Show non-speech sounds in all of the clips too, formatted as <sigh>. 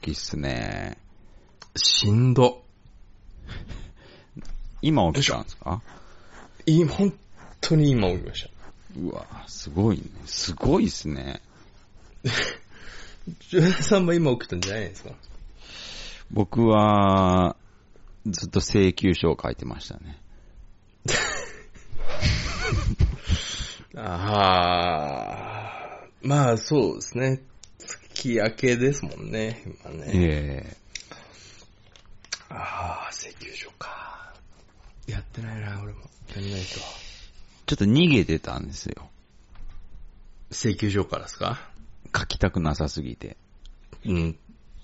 時っすね。しんど。<laughs> 今起きたんですか？い本当に今起きました。うわ、すごいね。すごいっすね。ジュナさんも今起きたんじゃないですか？僕は、ずっと請求書を書いてましたね。<laughs> ああ、まあそうですね。月明けですもんね、今ね。ええああ、請求書か。やってないな、俺も。やんないと。ちょっと逃げてたんですよ。請求書からですか？書きたくなさすぎて。うん。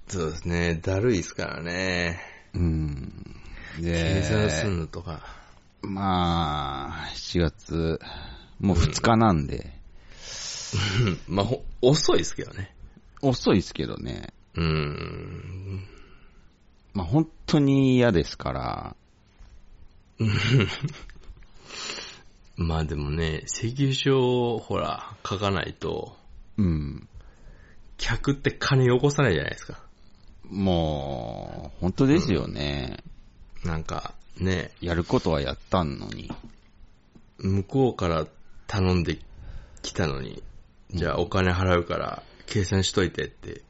そうですね。だるいですからね。うん。計算すで、んのとか。まあ、7月、もう2日なんで、まあ、ほ遅いですけどね。遅いですけどね。うーん。まあ本当に嫌ですから、<laughs> まあでもね、請求書をほら、書かないと、うん。客って金よこさないじゃないですか。もう、本当ですよね。なんか、ね、やることはやったのに。向こうから頼んできたのに、じゃあお金払うから計算しといてって。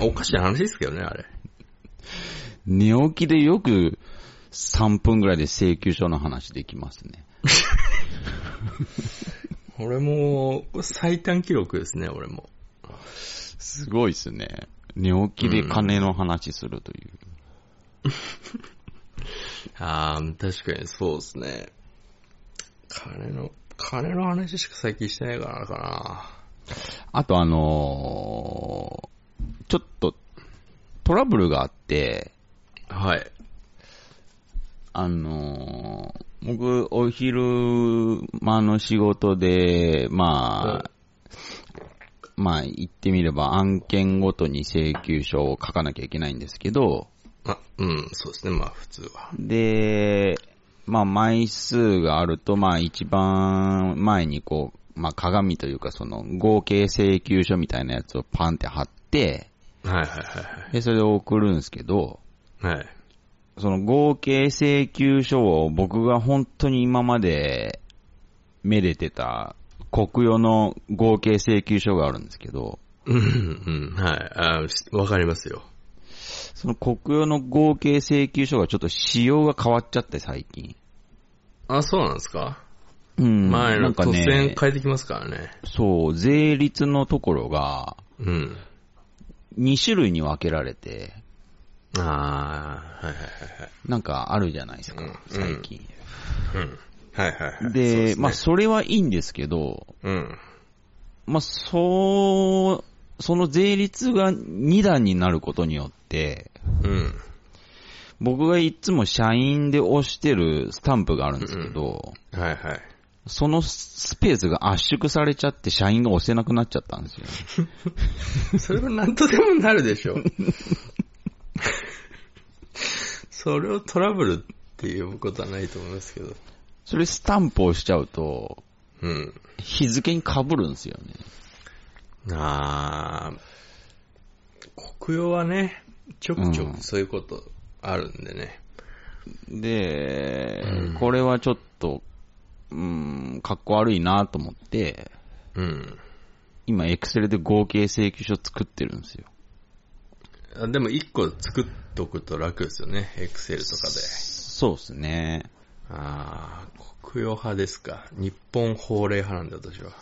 おかしい話ですけどね、あれ。寝起きでよく3分ぐらいで請求書の話できますね。<laughs> 俺も、最短記録ですね、俺も。すごいですね。寝起きで金の話するという。<laughs> ああ、確かにそうですね。金の、金の話しか最近してないからかあとあのーちょっとトラブルがあって、な。はい。あのー僕、お昼間の仕事で、まあ、まあ、言ってみれば案件ごとに請求書を書かなきゃいけないんですけど、あ、うん、そうですね、まあ普通は。で、まあ、枚数があると、まあ、一番前にこう、まあ、鏡というか、その、合計請求書みたいなやつをパンって貼って、はいはいはいで、それを送るんですけど、はい。はい。その合計請求書を僕が本当に今までめでてた国用の合計請求書があるんですけど、うん、うん、はい。あしわかりますよ。その国用の合計請求書がちょっと仕様が変わっちゃって最近。あ、そうなんですか？うん。前のなんか突然ね、変えてきますからね。そう、税率のところがうん。2種類に分けられて、ああ、はいはいはいなんかあるじゃないですうんか、最近。はい。うん。はいはいはい。で、まあそれはいいんですけど、うん。まあ、そう、その税率が2段になることによって、うん。僕がいつも社員で押してるスタンプがあるんですけど、はいはい。そのスペースが圧縮されちゃって社員が押せなくなっちゃったんですよ。<laughs> それは何とでもなるでしょ。<laughs> それをトラブルって呼ぶことはないと思いますけど。それスタンプをしちゃうと、うん。日付に被るんですよね。あー、国用はね、ちょくちょうんくそういうことあるんでね。で、うんこれはちょっと、うん、かっこ悪いなと思って、うん。今エクセルで合計請求書作ってるんですよ。あでも一個作っとくと楽ですよね。エクセルとかで。そうですね。あー、国用派ですか。日本法令派なんだ、私は。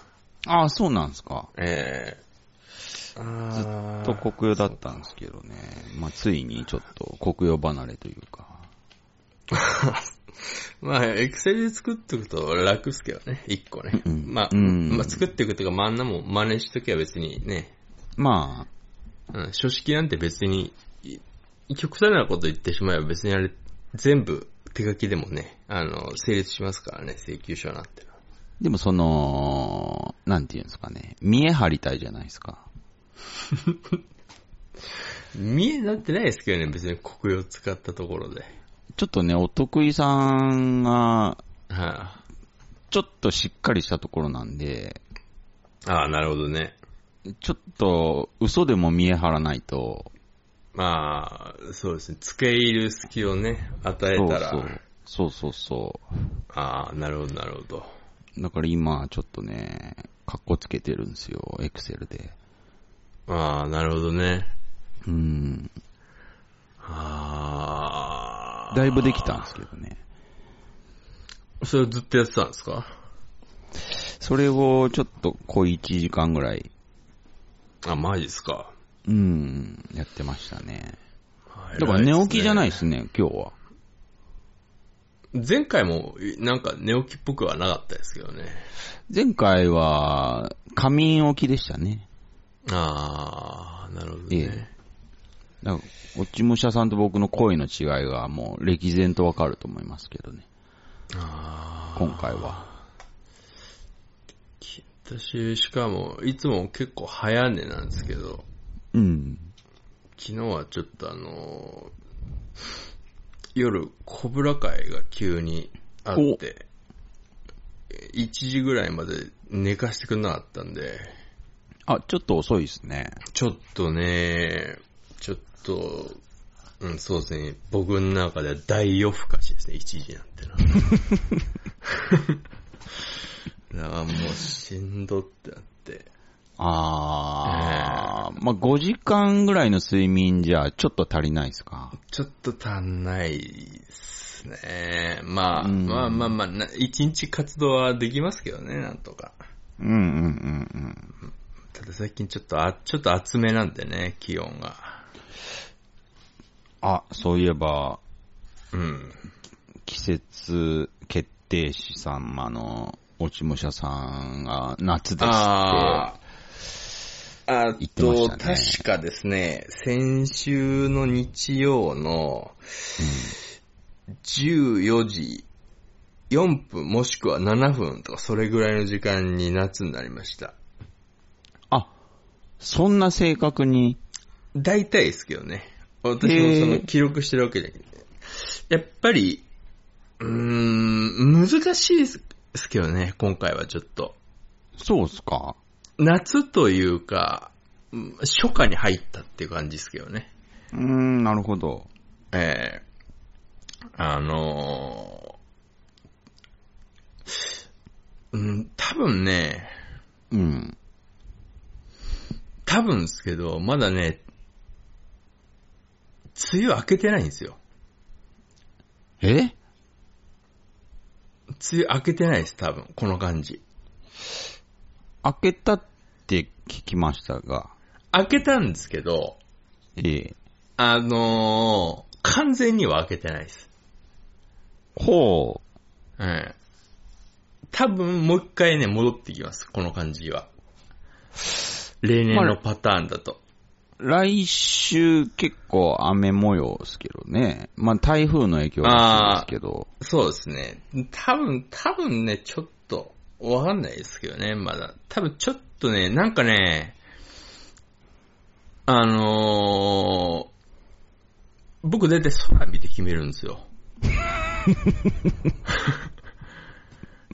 ああ、そうなんですか。ええずあっと国用だったんですけどね。まあ、ついにちょっと国用離れというか。<laughs> <laughs> まあ、エクセルで作っとくと楽っすけどね、一個ね。うんまあ、うんまあ、作っておくとか、まあ、あんなもん真似しときゃ別にね、まうん、書式なんて別に、い極端なこと言ってしまえば別にあれ、全部手書きでもね、あの、成立しますからね、請求書なんてでもその、なんていうんですかね。見え張りたいじゃないですか。<laughs> 見えなってないですけどね、別に国用使ったところで。ちょっとね、お得意さんが、はちょっとしっかりしたところなんで、あ、ああ、なるほどね。ちょっと嘘でも見え張らないと、まあ、そうですね。付け入る隙をね、与えたら。そうそう。そうそうそああ、なるほど、なるほど。う。だから今ちょっとね、カッコつけてるんですよ、エクセルで。ああ、なるほどね。うん。ああ。だいぶできたんですけどね。それをずっとやってたんですか？それをちょっと小1時間ぐらい、あ、マジですか。うん、やってましたね。あだから寝起きじゃない偉ですね、今日は。前回も、なんか寝起きっぽくはなかったですけどね。前回は、仮眠起きでしたね。ああ、なるほどえね。だから、落ち武者さんと僕の声の違いがもう歴然とわかると思いますけどね。ああ。今回は。私、しかも、いつも結構早寝なんですけど、うん。昨日はちょっとあのー夜、コブラ会が急にあって、1時ぐらいまで寝かしてくれなかったんで、あ、ちょっと遅いですね。ちょっとね、ちょっと、うん、そうですね、僕の中では大夜更かしですね、1時なんてのは。だからもうしんどってなって。あー、まあ、5時間ぐらいの睡眠じゃちょっと足りないですか？ちょっと足んないですね。まあ、うんまあまあまあ、な一日活動はできますけどね、なんとか。うんうんうんうん。ただ最近ちょっとあ、ちょっと厚めなんでね、気温が。あ、そういえば、うん。季節決定士様の落ち武者さんが夏ですって。あと、ね確かですね、先週の日曜の14時4分もしくは7分とかそれぐらいの時間に夏になりました。あ、そんな正確に、大体ですけどね。私もその記録してるわけじゃなくて。やっぱり、うーん、難しいですけどね、今回はちょっと。そうっすか？夏というか、うん初夏に入ったっていう感じですけどね。うーん、なるほど。ええあのーうん、多分ね、うん。多分ですけど、まだね、梅雨明けてないんですよ。え？梅雨明けてないです、多分、この感じ。開けたって聞きましたが、開けたんですけど、ええ。あのー完全には開けてないです。ほええ多分、もう一回ね、戻ってきます、この感じは。例年のパターンだと。う。来週結構雨模様ですけどね。まあ台風の影響ですけど。そうですね。多分、多分ね、ちょっと、わかんないですけどね、まだ。多分ちょっとね、なんかね、あのー僕大体空見て決めるんですよ。<laughs>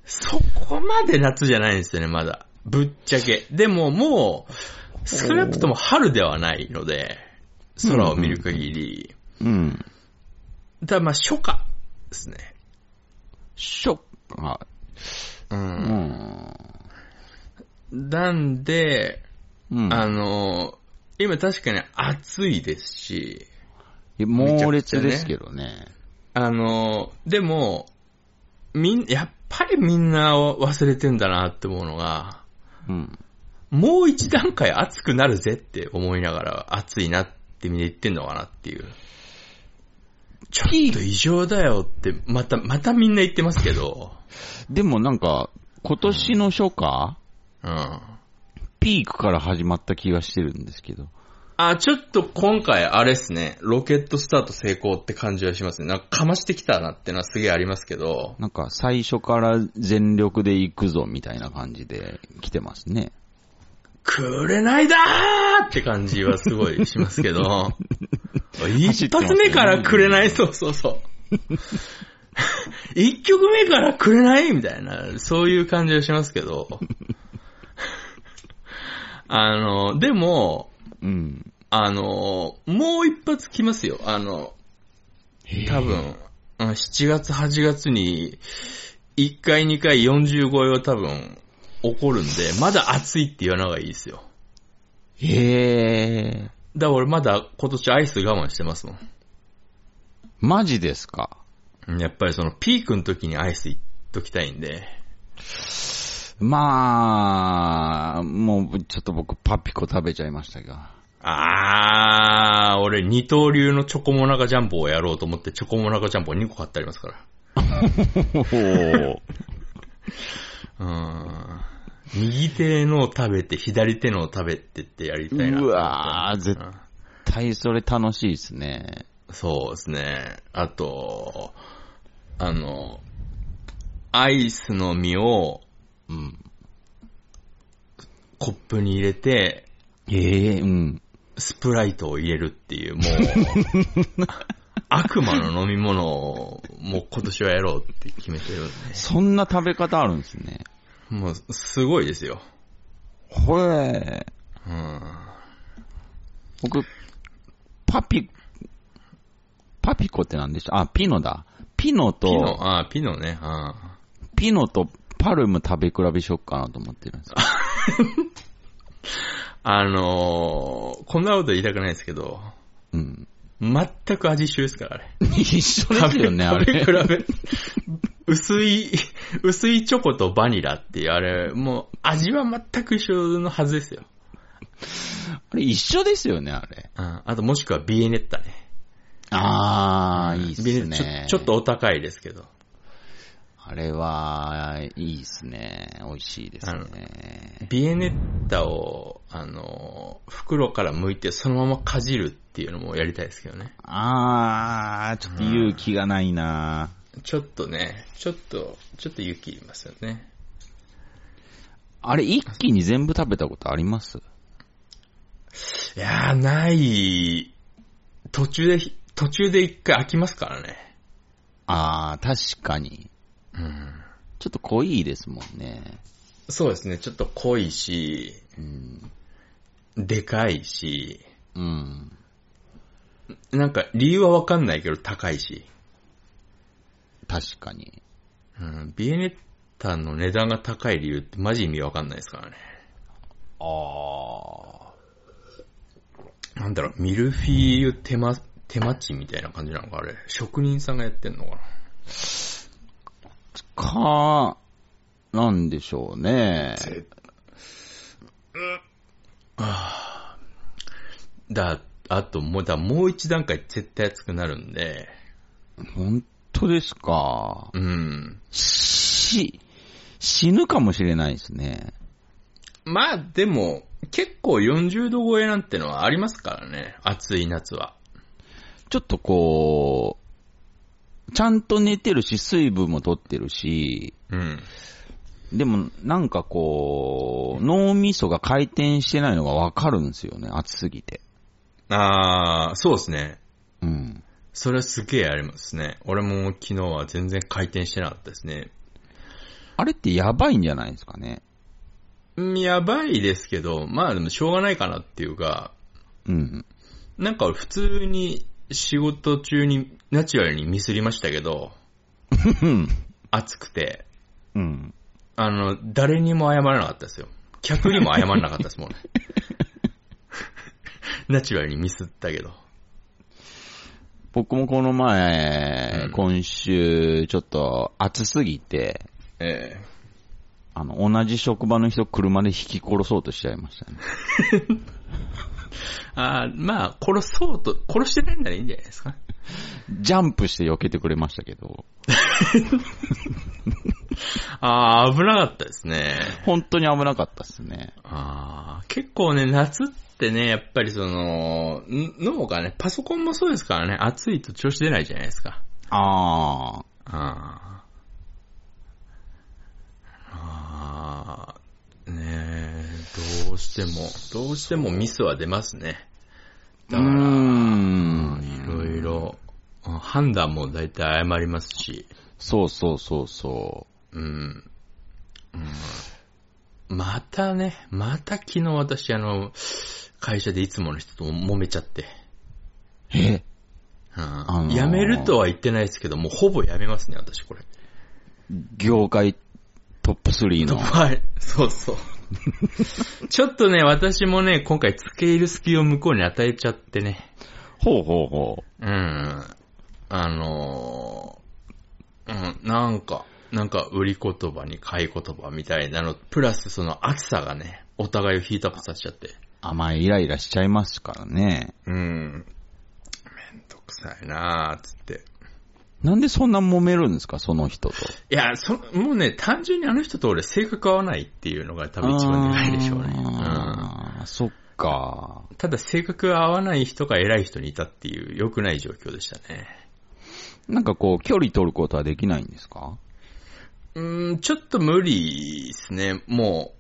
そこまで夏じゃないんですよね、まだ。ぶっちゃけ。でももう、少なくとも春ではないので、空を見る限り。うん。ただまあ初夏ですね。ショックが、う。うんん。なんで、うん。あの、今確かに暑いですし、猛烈ですけどね。あの、でも、みん、やっぱりみんな忘れてんだなって思うのが、うん。もう一段階暑くなるぜって思いながら暑いなってみんな言ってんのかなっていう。ちょっと異常だよって、また、またみんな言ってますけど、でもなんか、今年の初夏、うん。ピークから始まった気がしてるんですけど。あ、ちょっと今回あれっすね、ロケットスタート成功って感じはしますね。なんかかましてきたなってのはすげえありますけど、なんか最初から全力で行くぞみたいな感じで来てますね。くれないだーって感じはすごいしますけど、<laughs> 一発目からくれない、そうそうそう。<laughs> 一曲目からくれない？みたいな、そういう感じはしますけど、<laughs> あの、でも、うん。あの、もう一発来ますよ。あの、多分、うん7月、8月に、1回、2回、40超えは多分、起こるんで、まだ暑いって言わない方がいいですよ。へえ。だから俺まだ今年アイス我慢してますもん。マジですか？やっぱりそのピークの時にアイスいっときたいんで。まあ、もう、ちょっと僕、パピコ食べちゃいましたが。あー、俺二刀流のチョコモナカジャンボをやろうと思ってチョコモナカジャンボ2個買ってありますから。お <laughs> うん。右手のを食べて、左手のを食べてってやりたいな。うわー絶うん対それ楽しいですね。そうですね。あと、あの、アイスの実をうん。コップに入れて、ええうん。スプライトを入れるっていう、もう、<laughs> 悪魔の飲み物を、もう今年はやろうって決めてるんで。そんな食べ方あるんですね。もう、すごいですよ。ほえうん。僕、パピ、パピコって何でしょあ、ピノだ。ピノと、ピノ、あピノね。あピノとパルム食べ比べしよっかなと思ってるんですよ。<laughs> あのー、こんなこと言いたくないですけど、うん。全く味一緒ですから、あれ。一緒ですよね、あれ。食べ比べ。薄い、薄いチョコとバニラっていう、あれ、もう味は全く一緒のはずですよ。あれ一緒ですよね、あれ。うん。あともしくはビエネッタね。あー、いいっビエすね。ネッタちょちょっとお高いですけど。あれは、いいっすね。美味しいですね。ビエネッタを、あの、袋から剥いてそのままかじるっていうのもやりたいですけどね。あー、ちょっと勇気がないなちょっとね、ちょっと、ちょっと勇気いりますよね。あれ一気に全部食べたことあります？いやー、ない、途中で、途中で一回飽きますからね。あー、確かに。うん。ちょっと濃いですもんね。そうですね、ちょっと濃いし、うん。でかいし、うん。なんか理由はわかんないけど高いし、確かに。うん、ビエネッタの値段が高い理由ってマジ意味わかんないですからね。あなんだろう、ミルフィーユ手間、手間賃みたいな感じなのか、あれ。職人さんがやってんのかな。ー。か、なんでしょうね。だ、あともう、だ、もう一段階絶対熱くなるんで、本当ですか？うん。し、死ぬかもしれないですね。まあ、でも、結構40度超えなんてのはありますからね、暑い夏は。ちょっとこう、ちゃんと寝てるし、水分も取ってるし、うん。でもなんかこう、脳みそが回転してないのがわかるんですよね、暑すぎて。あー、そうですね。うん。それはすげえありますね。俺も昨日は全然回転してなかったですね。あれってやばいんじゃないですかね。うんやばいですけど、まあでもしょうがないかなっていうか、うん。なんか俺普通に仕事中にナチュラルにミスりましたけど、うん。暑くて、うん。あの、誰にも謝らなかったですよ。客にも謝らなかったですもんね。<laughs> ナチュラルにミスったけど。僕もこの前、うん今週、ちょっと暑すぎて、えあの、同じ職場の人車で引き殺そうとしちゃいましたね。<laughs> え <laughs> あーまあ、殺そうと、殺してないんならいいんじゃないですか。ジャンプして避けてくれましたけど、<laughs> ああ、危なかったですね。本当に危なかったですね。ああ、結構ね、夏ってね、やっぱりその、ん脳がね、パソコンもそうですからね、暑いと調子出ないじゃないですか。ああ、ああ。ああ、ねえ、どうしても、どうしてもミスは出ますね。うーん。いろいろ、あ判断も大体誤りますし、そうそうそうそうん。うん、またね、また昨日私あの、会社でいつもの人と揉めちゃって。え？うんあのー辞めるとは言ってないですけど、もうほぼ辞めますね、私これ。業界トップ3の。はい、そうそう。<laughs> ちょっとね、私もね、今回付け入る隙を向こうに与えちゃってね。ほうほうほうん。あのーうん、なんか、なんか売り言葉に買い言葉みたいなの、プラスその暑さがね、お互いをヒートアップさせちゃって。う。甘いイライラしちゃいますからね。うん。めんどくさいなーっつって。なんでそんな揉めるんですか、その人と。いや、そ、もうね、単純にあの人と俺性格合わないっていうのが多分一番でかいでしょうね。あーそっか。うん。ただ性格が合わない人が偉い人にいたっていう良くない状況でしたね。なんかこう、距離取ることはできないんですか？うーん、ちょっと無理ですね。も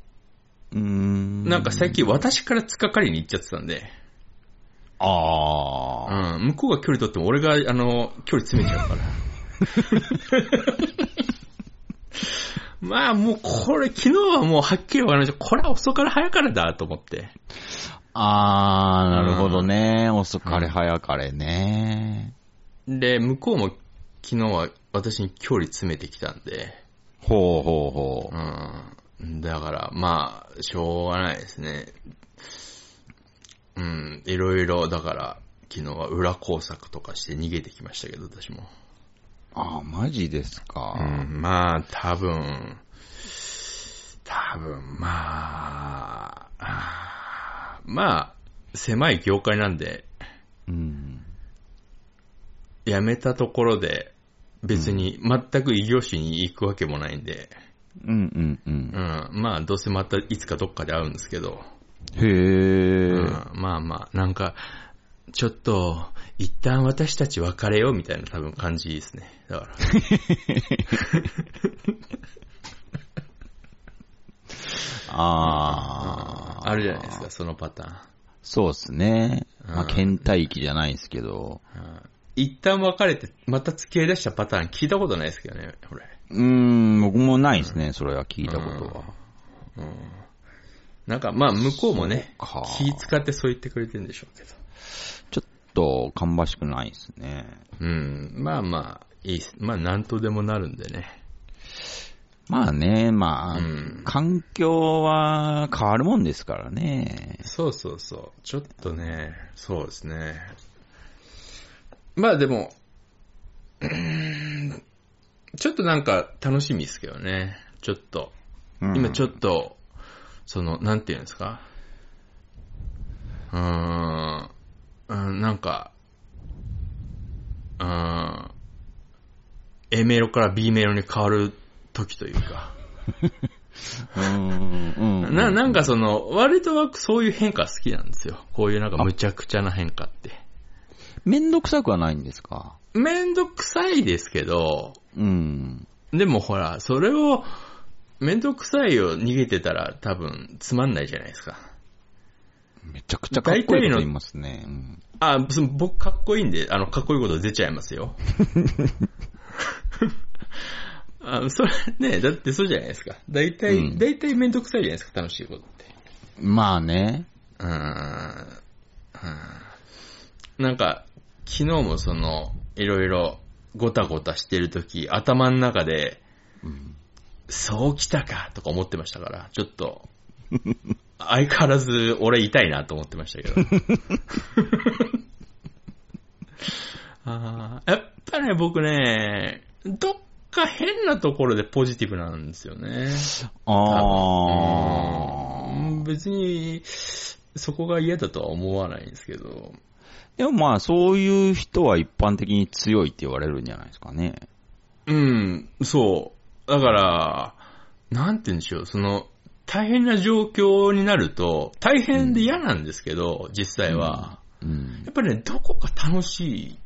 うーん。う、なんか最近私から突っかかりに行っちゃってたんで。ああ。うん、向こうが距離取っても俺が、あの、距離詰めちゃうから。<laughs> まあもうこれ、昨日はもうはっきりわからないこれは遅から早からだと思って。あー、なるほどね。遅かれ早かれね。で、向こうも昨日は私に距離詰めてきたんで、ほうほうほう。うん。だから、まあ、しょうがないですね。うん、いろいろ、だから、昨日は裏工作とかして逃げてきましたけど、私も。あー、マジですか？うん、まあ、多分、多分、まあ、まあ、狭い業界なんで、うん。辞めたところで、別に全く異業種に行くわけもないんで、うんうんう。うんん、まあ、どうせまたいつかどっかで会うんですけど、へえ。うん、まあまあ、なんか、ちょっと、一旦私たち別れようみたいな多分感じですね。だから。<laughs> あー。あるじゃないですか、そのパターン。そうですね。まあ、うん倦怠期じゃないですけど。うん一旦別れて、また付き合い出したパターン聞いたことないですけどね、これ。うーん、僕もないですね、それは聞いたことは。なんか、まあ、向こうもね気使ってそう言ってくれてるんでしょうけど。ちょっと、芳しくないですね。うん、まあまあ、いいっす。まあ、なんとでもなるんでね。まあね、まあ、うん環境は変わるもんですからね。そうそうそう。ちょっとね、そうですね。まあでも、ちょっとなんか楽しみですけどね。ちょっと。うん今ちょっと、その、なんていうんですか？うーん、うんなんか、うーん、A メロから B メロに変わる時というか。<laughs> な、なんかその、割とそういう変化好きなんですよ。こういうなんか無茶苦茶な変化って。めんどくさくはないんですか？めんどくさいですけど、うん。でもほら、それを、めんどくさいを逃げてたら多分つまんないじゃないですか。めちゃくちゃかっこいいこと言いますね。うんあ、その僕かっこいいんで、あの、かっこいいこと出ちゃいますよ。<laughs> あそれね、だってそうじゃないですか。大体、うん大体めんどくさいじゃないですか、楽しいことって。まあね。うーん。うんなんか、昨日もその、いろいろごたごたしてるとき、頭の中で、うんそうきたかとか思ってましたから、ちょっと、<laughs> 相変わらず俺痛いなと思ってましたけど。<laughs> あーやっぱね、僕ね、どっか変なところでポジティブなんですよね。あうん別に、そこが嫌だとは思わないんですけど。あ。でもまあ、そういう人は一般的に強いって言われるんじゃないですかね。うん、そう。だから、なんて言うんでしょう、その、大変な状況になると、大変で嫌なんですけど、実際は。うん。やっぱりね、どこか楽し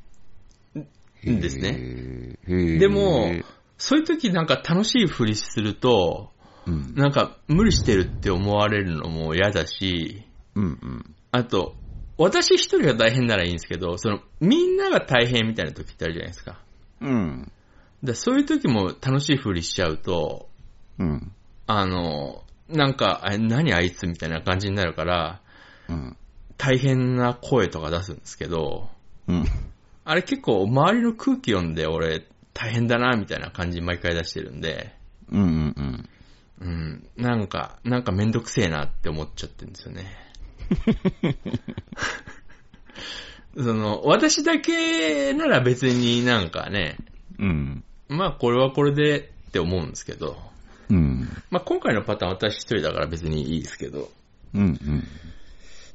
いんですね。でも、そういう時なんか楽しいふりすると、うん。なんか無理してるって思われるのも嫌だし、うんうん。あと、私一人が大変ならいいんですけど、その、みんなが大変みたいな時ってあるじゃないですか。うん。でそういう時も楽しいふりしちゃうと、うん。あの、なんか、あ何あいつみたいな感じになるから、うん。大変な声とか出すんですけど、うん。あれ結構周りの空気読んで俺大変だなみたいな感じ毎回出してるんで、うんうんうん。うん、なんか、なんかめんどくせえなって思っちゃってるんですよね。<laughs> その、私だけなら別になんかね、うん。まあこれはこれでって思うんですけど、うん。まあ今回のパターン私一人だから別にいいですけど、うんうん。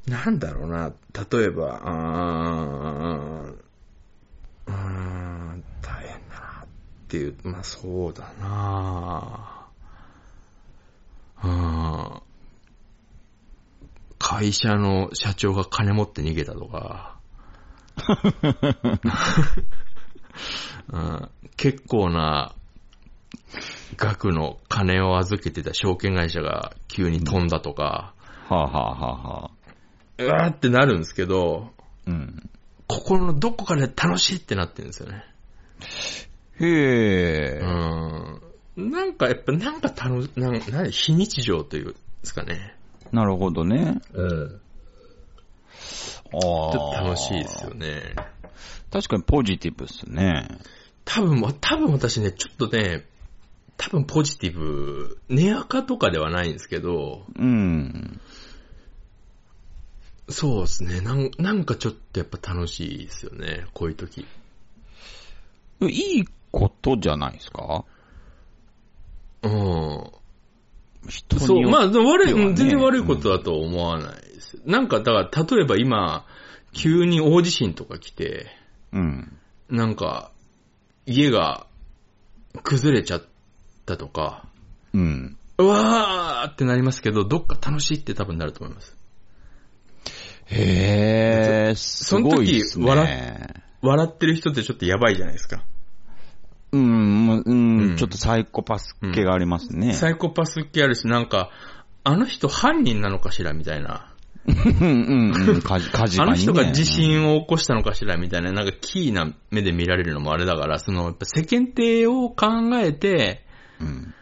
なんだろうな、例えば、あーうーん、大変だなっていう、まあそうだな。うん会社の社長が金持って逃げたとか、<laughs> うん、結構な額の金を預けてた証券会社が急に飛んだとか、はあ、はあはあはあ、うわーってなるんですけど、うん。心のどこかで楽しいってなってるんですよね。へえ。うん。なんかやっぱなんか楽し、なんなん非日常というんですかね。なるほどね。うん。ああ。楽しいですよね。確かにポジティブっすね。多分、多分私ね、ちょっとね、多分ポジティブ、寝垢とかではないんですけど、うん。そうですね。なんなんかちょっとやっぱ楽しいですよね。こういう時。いいことじゃないですか？うん。人にそう、よまあ、悪い、全然悪いことだとは思わないです。なんか、だから、例えば今、急に大地震とか来て、うん。なんか、家が崩れちゃったとか、うん。うわーってなりますけど、どっか楽しいって多分なると思います。へえ、すごいっすその時ね。笑ってる人ってちょっとやばいじゃないですか。うん、もううん、うんちょっとサイコパス系がありますね。サイコパス系あるし、なんか、あの人犯人なのかしらみたいな。うんうんうん、かじ、<laughs> かじかに、ね。あの人が地震を起こしたのかしらみたいな、なんかキーな目で見られるのもあれだから、その、やっぱ世間体を考えて、うん。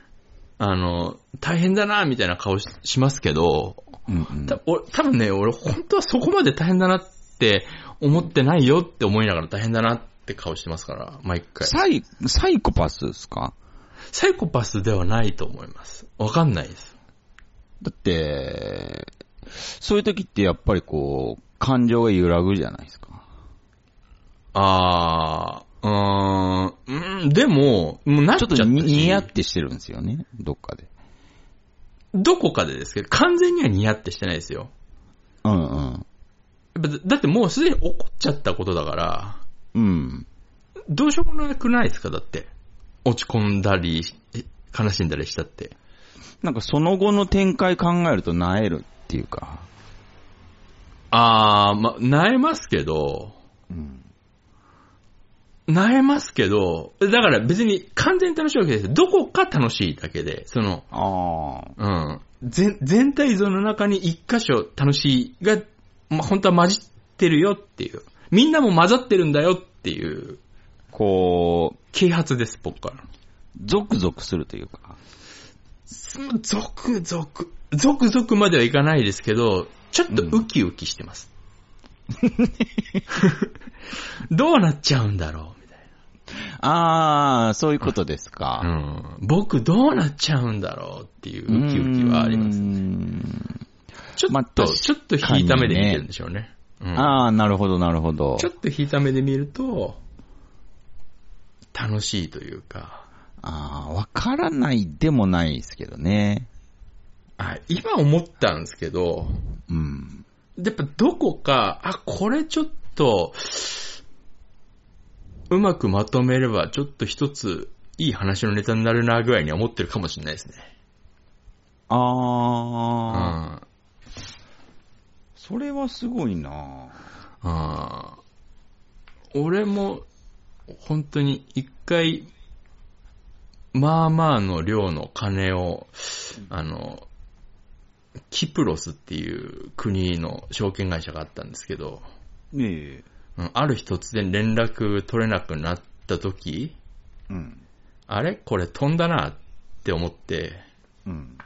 あの、大変だな、みたいな顔ししますけど、うんうん。た俺多分ね、俺本当はそこまで大変だなって思ってないよって思いながら大変だなって顔してますから、毎回。サイ、サイコパスですか？サイコパスではないと思います。わかんないです。だって、そういう時ってやっぱりこう、感情が揺らぐじゃないですか。あー、うーん、うんでも、もうなっちゃったしちょっとに似合ってしてるんですよね、どっかで。どこかでですけど、完全には似合ってしてないですよ。うんうん。だってもうすでに起こっちゃったことだから、うん。どうしようもなくないですかだって。落ち込んだり、え悲しんだりしたって。なんかその後の展開考えると萎えるっていうか。あー、ま、なえますけど、うん。なえますけど、だから別に完全に楽しいわけですよ。どこか楽しいだけで、その、ああ。うん。全、全体像の中に一箇所楽しいが、まあ、本当は混じってるよっていう。みんなも混ざってるんだよっていう、こう、啓発です、僕から。ゾクゾクするというか。ゾクゾク、ゾクゾクまではいかないですけど、ちょっとウキウキしてます。<laughs> どうなっちゃうんだろうみたいああ、そういうことですか。な。うん。僕どうなっちゃうんだろうっていうウキウキはあります。うんちょっと、まちょっと引いた目で見てるんでしょうね。うんああ、なるほど、なるほどちょ。っと引いた目で見ると、楽しいというか、ああ、わからないでもないですけどね。あ今思ったんですけど、うん。やっぱどこか、あ、これちょっと、うまくまとめれば、ちょっと一つ、いい話のネタになるな、ぐらいには思ってるかもしれないですね。あうあ、ん。それはすごいなあー俺も、本当に一回、まあまあの量の金を、あの、キプロスっていう国の証券会社があったんですけど、ねえ。うんある日突然連絡取れなくなった時、うん。あれ？これ飛んだなって思って、うん。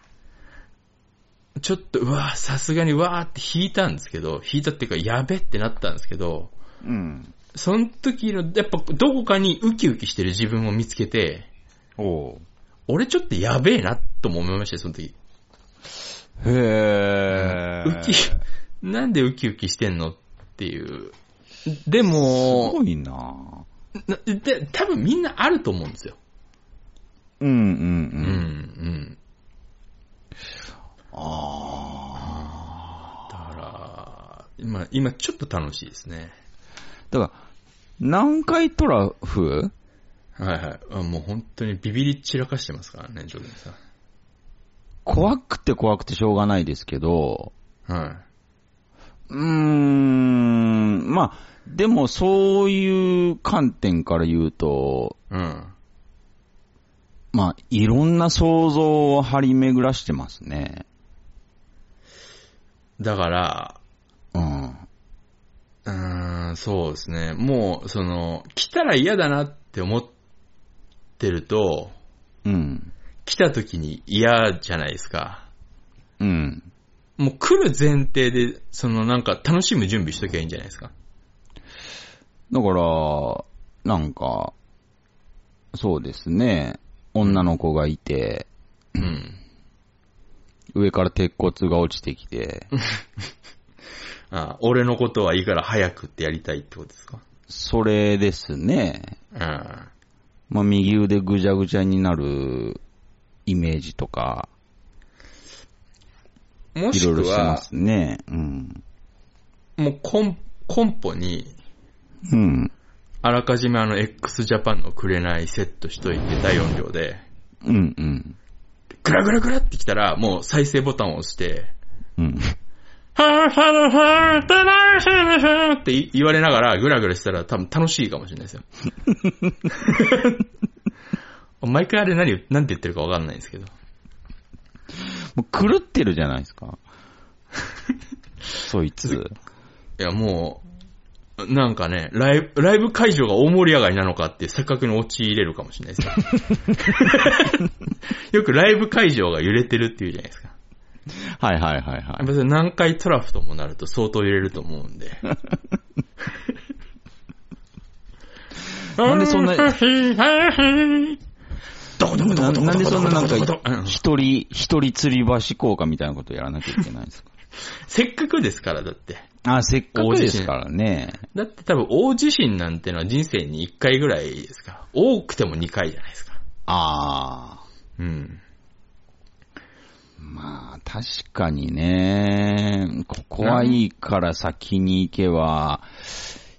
ちょっと、うわさすがにわーって引いたんですけど、引いたっていうか、やべってなったんですけど、うん。その時の、やっぱどこかにウキウキしてる自分を見つけて、おう俺ちょっとやべえなとも思いましたよ、その時。へー。ウキ、なんでウキウキしてんのっていう。ですも、ごいななで、多分みんなあると思うんですよ。うんうんうん、ううん。ん。あだから、今、今ちょっと楽しいですね。ー。だから、南海トラフ？はいはい。あもう本当にビビり散らかしてますからね、ジョーデンさ怖くて怖くてしょうがないですけど、ん。はい。うーん、まあ、でもそういう観点から言うと、うん。まあ、いろんな想像を張り巡らしてますね。だから、うん。うーん、そうですね。もう、その、来たら嫌だなって思ってると、うん。来た時に嫌じゃないですか。うん。もう来る前提で、そのなんか楽しむ準備しときゃいいんじゃないですか。だから、なんか、そうですね。女の子がいて、うん。上から鉄骨が落ちてきて、<laughs> あ俺のことはいいから早くってやりたいってことですか？それですね。うん。まあ、右腕ぐちゃぐちゃになるイメージとか、もしくいろいろしてまは、すね。うん。もうコン、コンポに、うん。あらかじめあの x ジャパンのくれないセットしといて大音量で、うん、うん。グラグラグラってきたら、もう再生ボタンを押して、うん。はぁはぁはぁたって言われながらグラグラしたら多分楽しいかもしれないですよ。<laughs> 毎回あれ何、何て言ってるかわかんないんですけど。もう狂ってるじゃないですか。<laughs> そいつ。いやもう、なんかね、ライブ、ライブ会場が大盛り上がりなのかって錯覚に陥れるかもしれないですよ。<laughs> よくライブ会場が揺れてるっていうじゃないですか。はいはいはいはい。別に南海トラフともなると相当揺れると思うんで。なんでそんなななんでそんななんか一人、一人吊り橋効果みたいなことやらなきゃいけないんですか？せっかくですから、だって。あ、せっかくですからね。だって多分大地震なんてのは人生に1回ぐらいですから。多くても2回じゃないですか。ああ。うん。まあ、確かにね、ここはいいから先に行けば、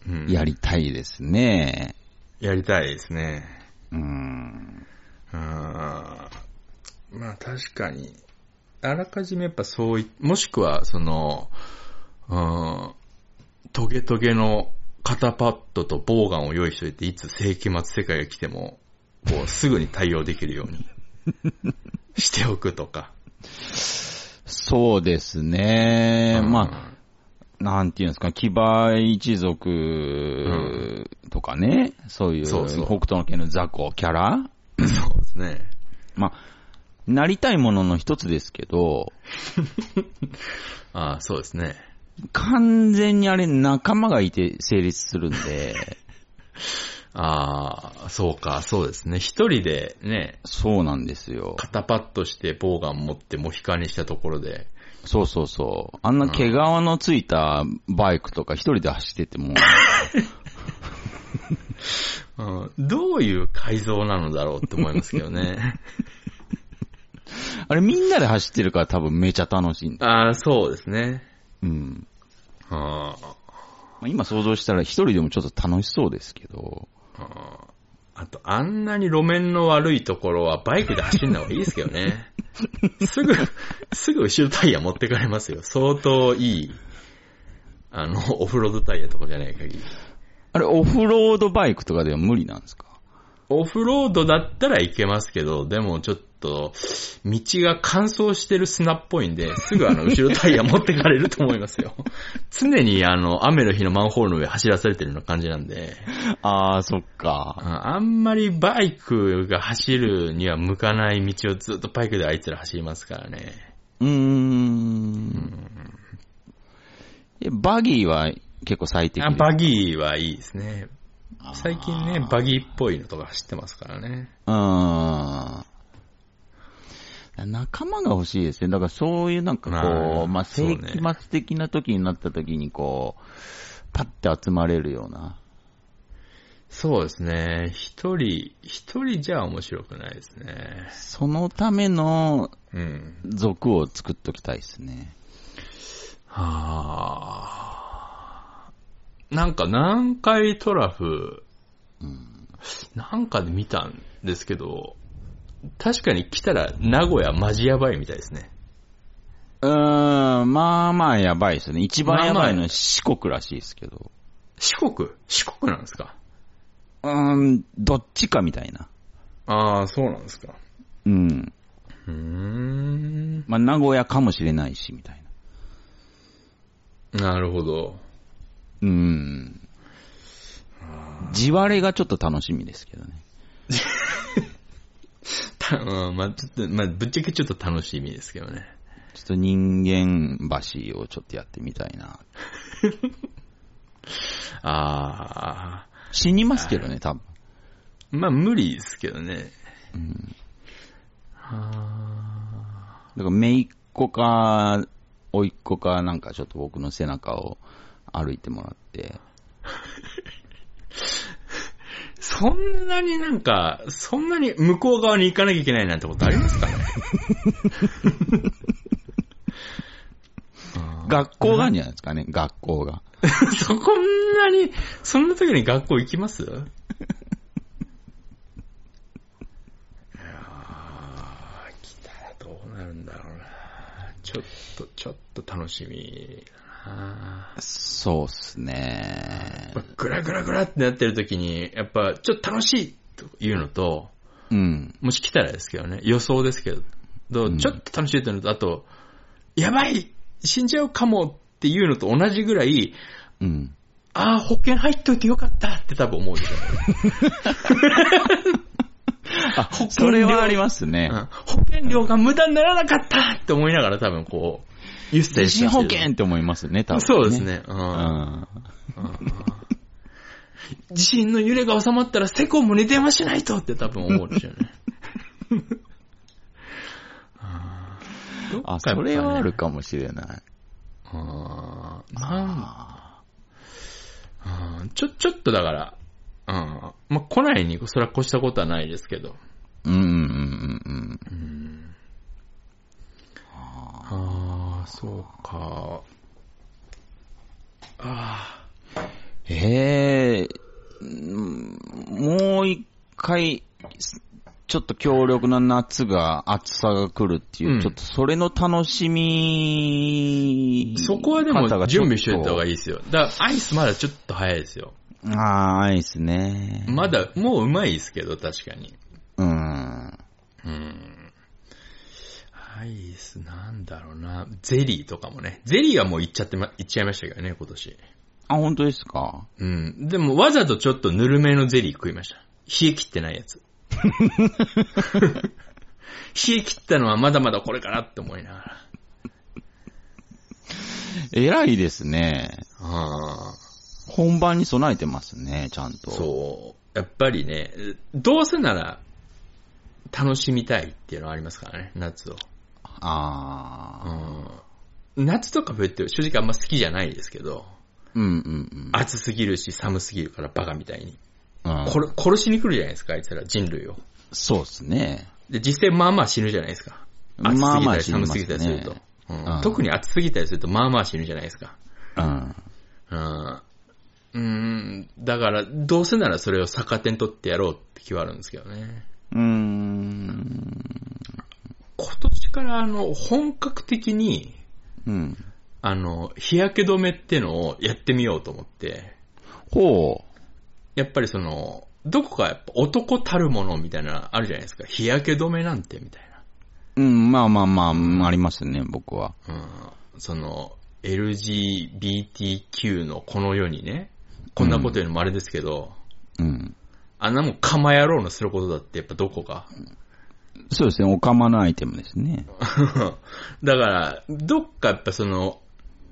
うん、やりたいですね。やりたいですね。うん。うーんまあ確かに、あらかじめやっぱそうい、もしくはその、うん、トゲトゲの肩パッドとボウガンを用意しといて、いつ世紀末世界が来ても、こうすぐに対応できるようにしておくとか。そうですね。うんまあ、なんていうんですか、騎馬一族とかね、そういうそうそう北斗の拳の雑魚キャラそうですね。まあ、なりたいものの一つですけど、<laughs> ああ、そうですね。完全にあれ仲間がいて成立するんで、<laughs> ああ、そうか、そうですね。一人でね、そうなんですよ。肩パッドしてボウガン持ってモヒカンにしたところで、そうそうそう。あんな毛皮のついたバイクとか一人で走ってても、<laughs> うん、どういう改造なのだろうって思いますけどね。<laughs> あれみんなで走ってるから多分めちゃ楽しいんだ。ああ、そうですね。うん。あまあ今想像したら一人でもちょっと楽しそうですけど、ああと、あんなに路面の悪いところはバイクで走んない方がいいですけどね。<laughs> すぐ、すぐ後ろタイヤ持ってかれますよ。相当いい、あの、オフロードタイヤとかじゃない限り。あれオフロードバイクとかでは無理なんですか？オフロードだったらいけますけど、でもちょっと、道が乾燥してる砂っぽいんで、すぐあの、<laughs> 後ろタイヤ持ってかれると思いますよ。常にあの、雨の日のマンホールの上走らされてるような感じなんで、ああ、そっか。ああんまりバイクが走るには向かない道をずっとバイクであいつら走りますからね。うーん。え、バギーは結構最適あ、バギーはいいですね。最近ね、バギーっぽいのとか走ってますからね。うーん。仲間が欲しいですね。だからそういうなんかこう、まあ、世紀末的な時になった時にこう、パッて集まれるような。そうですね。一人、一人じゃ面白くないですね。そのためのうん。族を作っときたいですね。はあ。なんか南海トラフ、なんかで見たんですけど、確かに来たら名古屋マジやばいみたいですね。うーん、まあまあやばいですね。一番やばいのは四国らしいですけど。四国？四国なんですか？うーん、どっちかみたいな。ああ、そうなんですか。うん。うーん。まあ名古屋かもしれないし、みたいな。なるほど。うん。地割れがちょっと楽しみですけどね。<laughs> たうんまあ、ちょっと、まあ、ぶっちゃけちょっと楽しみですけどね。ちょっと人間橋をちょっとやってみたいな。<laughs> ああ。死にますけどね、多分。まあ、無理ですけどね。うん。あだから、姪っ子か、甥っ子かなんかちょっと僕の背中を歩いてもらって。<laughs> そんなになんか、そんなに向こう側に行かなきゃいけないなんてことありますかね？<laughs> 学校があるんじゃないですかね、学校が。<laughs> そこんなに、そんな時に学校行きます？いやー来たらどうなるんだろうな。ちょっと、ちょっと楽しみ。そうっすね。まあグラグラグラってなってる時に、やっぱ、ちょっと楽しいというのと、うん。もし来たらですけどね、予想ですけど、どううんちょっと楽しいというのと、あと、やばい死んじゃうかもっていうのと同じぐらい、うん。ああ、保険入っといてよかったって多分思うでしょあ、それはありますねう、。うん保険料が無駄にならなかったって思いながら多分こう、言ってた地震保険って思いますね、多分、そうです。ね。ううんん。地震の揺れが収まったらセコムに電話しないとって多分思うでしょ <laughs> うね。あ、それはあるかもしれない。あーなんうんちょ、ちょっとだから、うん。まあ、来ないにそれは越したことはないですけど。うんうんうんうん。うん。ああ、そうか。あええうんもう一回、ちょっと強力な夏が、暑さが来るっていう、うんちょっとそれの楽しみあ。そこはでも準備しといた方がいい。いですよ。だからアイスまだちょっと早いですよ。ああ、アイスね。まだ、もううまいですけど、確かに。うん。うん。アイスなんだろうな。ゼリーとかもね。ゼリーはもう行っちゃってま、行っちゃいましたけどね、今年。あ、本当ですか？うん。でもわざとちょっとぬるめのゼリー食いました。冷え切ってないやつ。<laughs> 冷え切ったのはまだまだこれかなって思いながら。偉いですね。ああ。本番に備えてますね、ちゃんと。そう。やっぱりね、どうせなら楽しみたいっていうのはありますからね、夏を。ああ。うん。夏とか冬って正直あんま好きじゃないですけど、うんうんうん。暑すぎるし寒すぎるからバカみたいに。うん殺殺しに来るじゃないですか、あいつら人類を。そうですね。で、実際まあまあ死ぬじゃないですか。暑すぎまあまたりあ死にますね寒すぎたりすると。うんうん特に暑すぎたりするとまあまあ死ぬじゃないですか。うん。うん。うーん、だから、どうせならそれを逆手に取ってやろうって気はあるんですけどね。うーん。今年からあの、本格的に、うん。あの、日焼け止めってのをやってみようと思って、ほやっぱりその、どこかやっぱ男たるものみたいなあるじゃないですか。日焼け止めなんてみたいな。う。うん、まあまあまあ、ありますね、僕は。うん、その、LGBTQ のこの世にね、こんなこと言うのもあれですけど、うん。あんなもん釜野郎のすることだってやっぱどこかそうですね、おかまのアイテムですね。<laughs> だから、どっかやっぱその、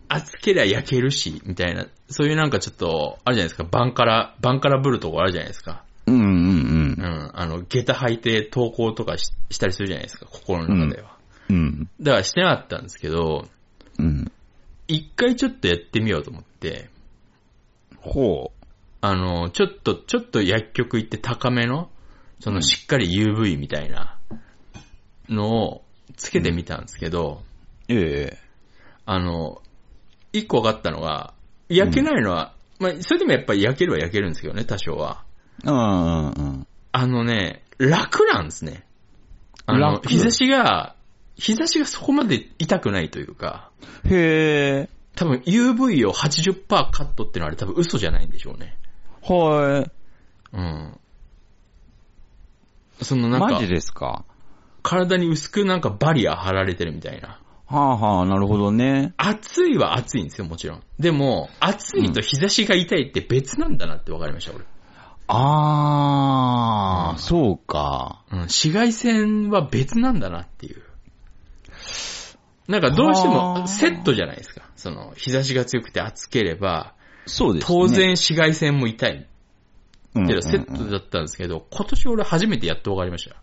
熱けりゃ焼けるし、みたいな、そういうなんかちょっと、あるじゃないですか、バンカラ、バンカラブルとこあるじゃないですか。うんうんうん、あの、下駄履いて投稿とかししたりするじゃないですか、心の中では。うん。うん。だからしてなかったんですけど、うん。一回ちょっとやってみようと思って、ほあの、ちょっと、ちょっと薬局行って高めの、そのしっかり UV みたいなのをつけてみたんですけど、う。ええあの、一個分かったのが、焼けないのは、まあ、それでもやっぱり焼けるは焼けるんですけどね、多少は。うんうんうん。あのね、楽なんですね。あの、楽日差しが、日差しがそこまで痛くないというか、へえ。多分 UV を80%カットってのはあれ多分嘘じゃないんでしょうね。はい。うん。そのなんかマジ、ですか？体に薄くなんかバリア貼られてるみたいな。はあはあ、なるほどね。暑いは暑いんですよ、もちろん。でも、暑いと日差しが痛いって別なんだなって分かりました、俺。あー、そうか。うん、紫外線は別なんだなっていう。なんかどうしてはあもセットじゃないですか。その、日差しが強くて暑ければ、そうですね。当然紫外線も痛いうん、けど、セットだったんですけど、今年俺初めてやっと分かりました。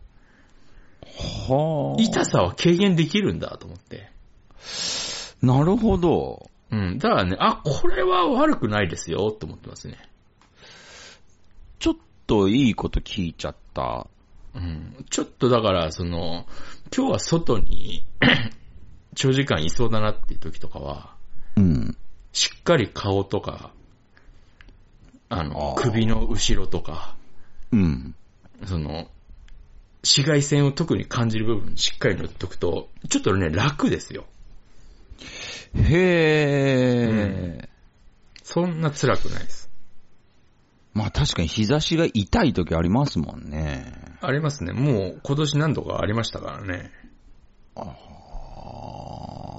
はあ。痛さは軽減できるんだと思って。なるほど。うん。だからね、あ、これは悪くないですよって思ってますね。ちょっといいこと聞いちゃった。うん。ちょっとだから、その、今日は外に <clears throat> 長時間いそうだなっていう時とかは、うん。しっかり顔とか、あの、首の後ろとか、うん。その、紫外線を特に感じる部分しっかり塗っとくと、ちょっとね、楽ですよ。へえ、そんな辛くないです。まあ確かに日差しが痛い時ありますもんね。ありますね。もう今年何度かありましたからね。楽ですね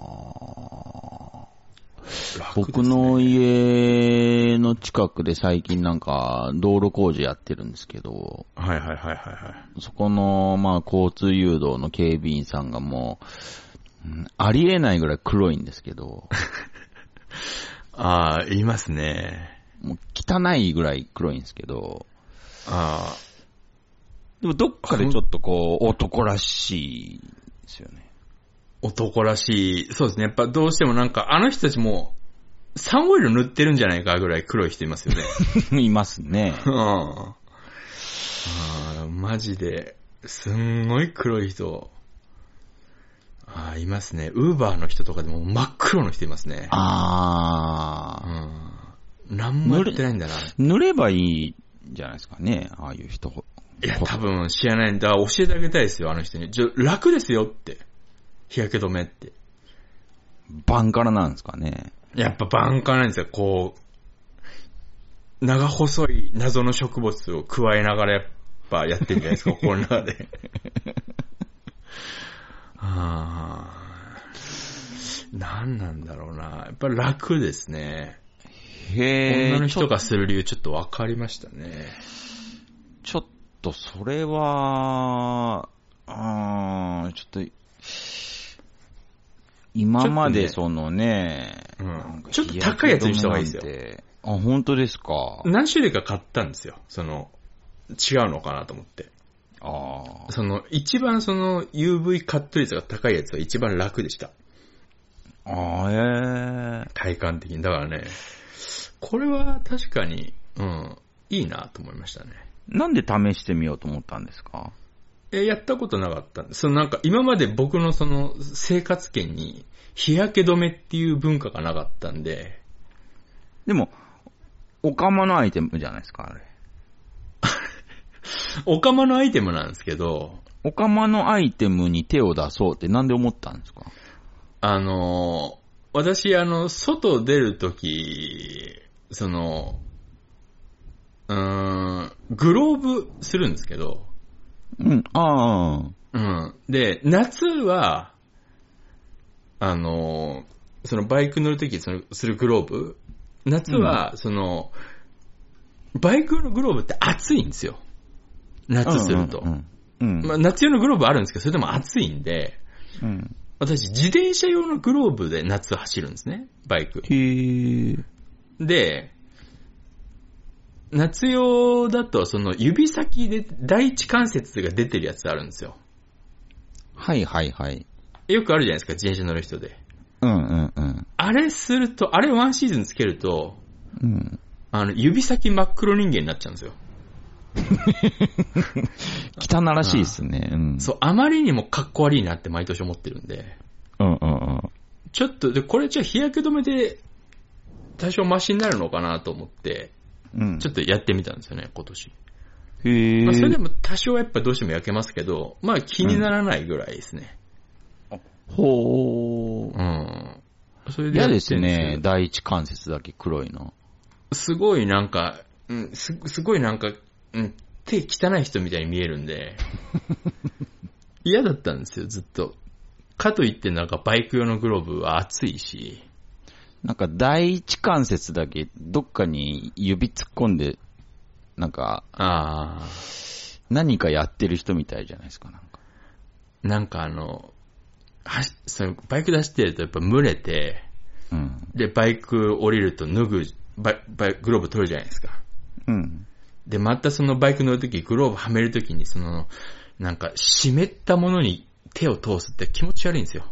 僕の家の近くで最近なんか道路工事やってるんですけど、はいはいはいはいはい。そこのまあ交通誘導の警備員さんがもう、うんありえないぐらい黒いんですけど、<laughs> ああ、いますね。もう汚いぐらい黒いんですけど、あでもどっかでちょっとこう男らしいですよね。あ、男らしい。そうですね。やっぱどうしてもなんか、あの人たちも、サンオイル塗ってるんじゃないかぐらい黒い人いますよね。<laughs> いますね。うん。ああ、マジで、すんごい黒い人。ああ、いますね。ウーバーの人とかでも真っ黒の人いますね。あー。うん。なんもやってないんだな。塗ればいいんじゃないですかね、ああいう人。いや、多分知らないんだ。教えてあげたいですよ、あの人に。じゃ、楽ですよって。日焼け止めって。バンカラなんですかね。やっぱバンカなんですよ、こう、長細い謎の植物を加えながらやっぱやってんじゃないですか、心の中で。あー何なんだろうな。やっぱ楽ですね。へえ。女の人がする理由ちょっと分かりましたね。ちょっと、それは、うーん、ちょっと、今までそのね、ちょっと高いやつにした方がいいですよあ、本当ですか？何種類か買ったんですよ。その、違うのかなと思って。ああ。その、一番その UV カット率が高いやつは一番楽でした。ああ、ええ体感的に。だからね、これは確かに、うん、いいなと思いましたね。なんで試してみようと思ったんですか？え、やったことなかったんで、そのなんか今まで僕のその生活圏に日焼け止めっていう文化がなかったんで、でも、おかまのアイテムじゃないですか、あれ。<laughs> おかまのアイテムなんですけど、おかまのアイテムに手を出そうってなんで思ったんですか？あのー私あの、外出るとき、その、うーん、グローブするんですけど、うん、ああ、うん。で、夏は、あの、そのバイク乗るときそのするグローブ、夏は、その、バイクのグローブって暑いんですよ。夏すると。うんうんうん。まあ、夏用のグローブあるんですけど、それでも暑いんで、うん。私、自転車用のグローブで夏走るんですね、バイク。へー。で、夏用だと、その指先で第一関節が出てるやつあるんですよ。はいはいはい。よくあるじゃないですか、自転車乗る人で。うんうんうん。あれすると、あれワンシーズンつけると、うん。あの、指先真っ黒人間になっちゃうんですよ。<laughs> 汚らしいですね。うん。そう、あまりにもかっこ悪いなって毎年思ってるんで、うんうんうん。ちょっと、で、これじゃあ日焼け止めで多少マシになるのかなと思って、うん。ちょっとやってみたんですよね、今年。へー。まあ、それでも多少やっぱどうしても焼けますけど、まあ気にならないぐらいですね。ほーう。ん。それで嫌でやってんけすね。ど第一関節だけ黒いの。すごいなんか、うん、す、すごいなんか、うん、手汚い人みたいに見えるんで、<laughs> 嫌だったんですよ、ずっと。かといってなんかバイク用のグローブは熱いし、なんか第一関節だけどっかに指突っ込んで、なんかあ何かやってる人みたいじゃないですか。なんかー、なんかあの、はし、そのバイク出してるとやっぱ蒸れて、うん。で、バイク降りると脱ぐ、バイ、バイグローブ取るじゃないですか。うん。で、またそのバイク乗るとき、グローブはめるときに、その、なんか湿ったものに手を通すって気持ち悪いんですよ。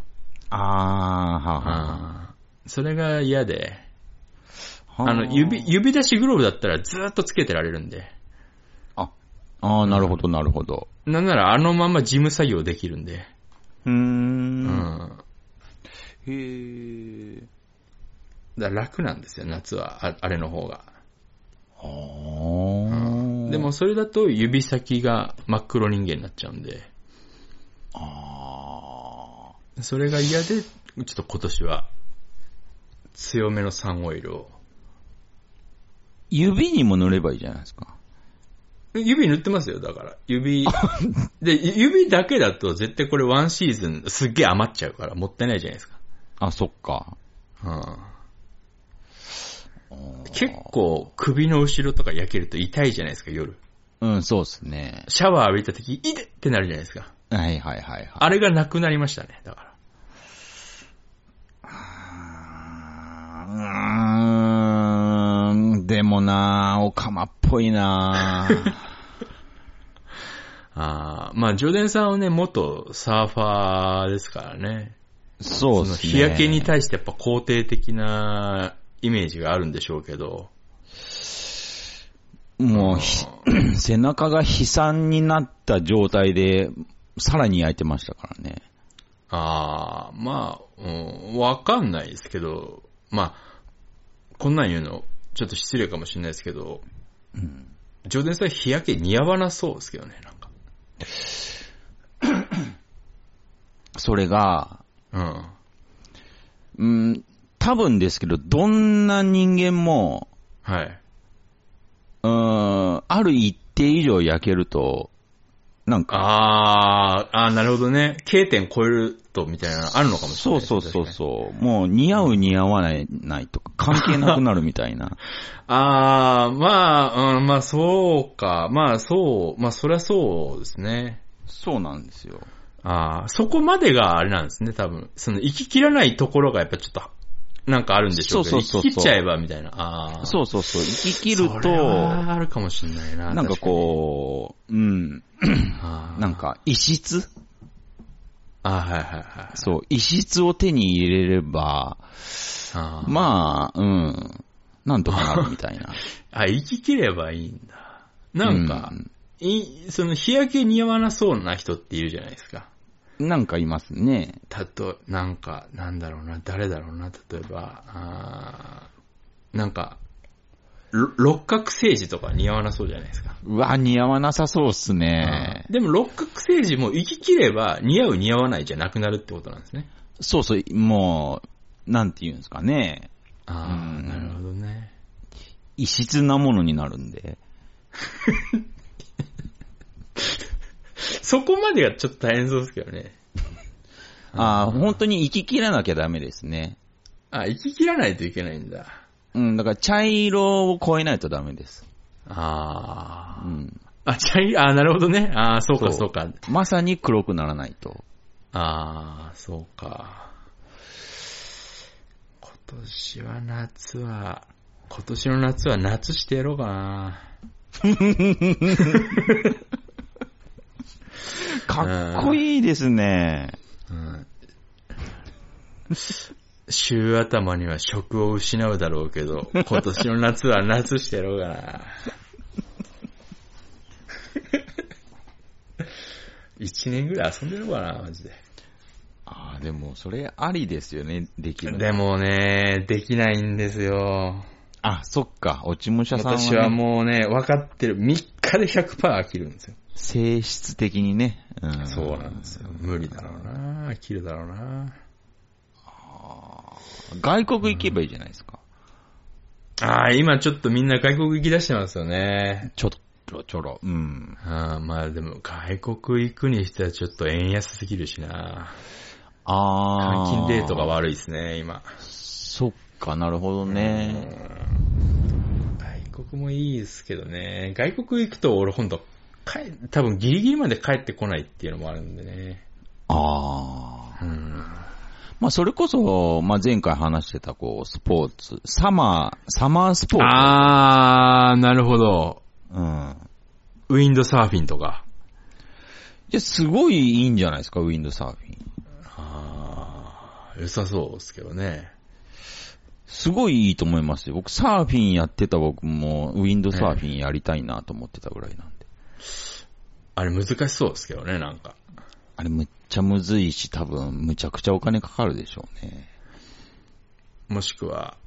あー、はあ、はあーそれが嫌で、あ。あの、指、指出しグローブだったらずーっとつけてられるんで、あ、あーなるほど、なるほど。なんならあのまま事務作業できるんで、うー。うんん。へー。だ楽なんですよ、夏は、ああれの方が。あー。でも、それだと指先が真っ黒人間になっちゃうんで、あそれが嫌で、ちょっと今年は、強めのサンオイルを。ー指にも塗ればいいじゃないですか。指塗ってますよ、だから。指、<laughs> で、指だけだと絶対これワンシーズンすっげえ余っちゃうからもったいないじゃないですか。あ、そっか。うん結構首の後ろとか焼けると痛いじゃないですか、夜。うん、そうっすね。シャワー浴びた時、いでってなるじゃないですか。はいはいはいはい。あれがなくなりましたね、だから。うーん、でもなオカマっぽいな <laughs> あーまあ、ジョデンさんはね、元サーファーですからね。そうっすね。の日焼けに対してやっぱ肯定的なイメージがあるんでしょうけど。もうひ、<clears throat> 背中が悲惨になった状態で、さらに焼いてましたからね。ああ、まあ、うん、わかんないですけど、まあ、こんなん言うの、ちょっと失礼かもしれないですけど、うん。ジョーデンさん日焼け似合わなそうですけどね、なんか。<coughs> それが、うん。うん、多分ですけど、どんな人間も、はい。うーん、ある一定以上焼けると、なんか、ああ、ああ、なるほどね。K 点超えると、みたいなのあるのかもしれない。そうそうそうそう、もう似合う似合わないないとか関係なくなるみたいな。<laughs> ああ、まあ、うん、まあそうか。まあそう、まあそりゃそうですね。そうなんですよ。ああ、そこまでがあれなんですね、多分。その、生き切らないところがやっぱちょっと、なんかあるんでしょうけど、そうそうそうそう生き切っちゃえばみたいな。ああ。そうそうそう、生き切るそれと、はあるかもしれないな。なんかこう、うん、なんか異質あはいはいはい。そう、異質を手に入れれば、あーまあ、うん、なんとかなるみたいな。<laughs> あ、生き切ればいいんだ。なんか、うんい、その日焼け似合わなそうな人っているじゃないですか。なんかいますね。たと、なんか、なんだろうな、誰だろうな、例えば、あーなんか、ろ六角星児とか似合わなそうじゃないですか。うわ、似合わなさそうっすね。でも六角星児も生き切れば似合う似合わないじゃなくなるってことなんですね。そうそう、もう、なんて言うんですかね。ああ、うんなるほどね。異質なものになるんで。<laughs> そこまでがちょっと大変そうですけどね。<laughs> ああ、本当に生き切らなきゃダメですね。あ、生き切らないといけないんだ。うん、だから茶色を超えないとダメです。ああ、うん。あ、茶色、あ、なるほどね。あそうか、そうそうか。まさに黒くならないと。ああ、そうか。今年は夏は、今年の夏は夏してやろうかな。<laughs> かっこいいですね。うん。週頭には職を失うだろうけど、今年の夏は夏してやろうかな。一年ぐらい遊んでるかな、マジで。ああ、でも、それありですよね、できる。で、もね、できないんですよ。あ、そっか、落ち武者さんは、ね、私はもうね、分かってる。3日で100%飽きるんですよ。性質的にね。うん、そうなんですよ。無理だろうな飽きるだろうな外国行けばいいじゃないですか。ああ、今ちょっとみんな外国行き出してますよね。ちょっと、ちょろ。うん。ああまあでも外国行くにしてはちょっと円安すぎるしなああ。換金レートが悪いですね、今。そっか、なるほどね。外国もいいですけどね。外国行くと俺ほんと、帰、多分ギリギリまで帰ってこないっていうのもあるんでね。ああ。うん。まあ、それこそ、まあ、前回話してた、こう、スポーツ、サマー、サマースポーツ。あー、なるほど。うん。ウィンドサーフィンとか。いや、すごいいいんじゃないですか、ウィンドサーフィン。あー、良さそうですけどね。すごいいいと思いますよ。僕、サーフィンやってた僕も、ウィンドサーフィンやりたいなと思ってたぐらいなんで。あれ難しそうですけどね、なんか。あれ、むっちゃむずいし、多分、むちゃくちゃお金かかるでしょうね。もしくは、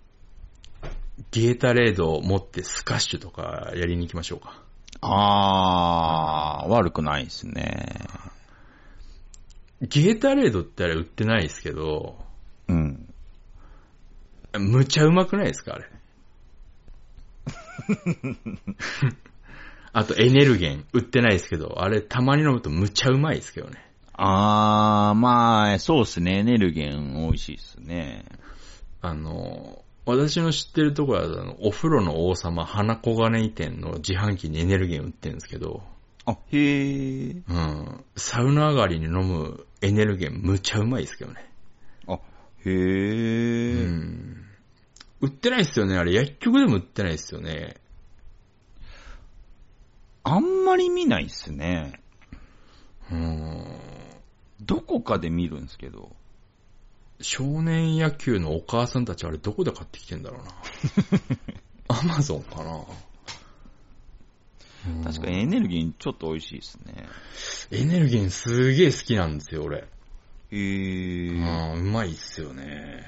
ゲータレードを持ってスカッシュとかやりに行きましょうか。あー、悪くないですね。ゲータレードってあれ売ってないですけど、うん。むちゃうまくないですか、あれ？<laughs> あとエネルゲン売ってないですけど、あれたまに飲むとむちゃうまいですけどね。あー、まあ、そうっすね。エネルゲン美味しいっすね。あの、私の知ってるところは、あの、お風呂の王様、花小金井店の自販機にエネルゲン売ってるんですけど、あ、へー。うん。サウナ上がりに飲むエネルゲンむちゃうまいですけどね。あ、へうー。ん。売ってないっすよね。あれ薬局でも売ってないっすよね。あんまり見ないっすね。うん。どこかで見るんですけど。少年野球のお母さんたちあれどこで買ってきてんだろうな。<laughs> アマゾンかな。うん確かにエネルギーちょっと美味しいですね。エネルギーすげえ好きなんですよ、俺。へうー。ん、うまいっすよね。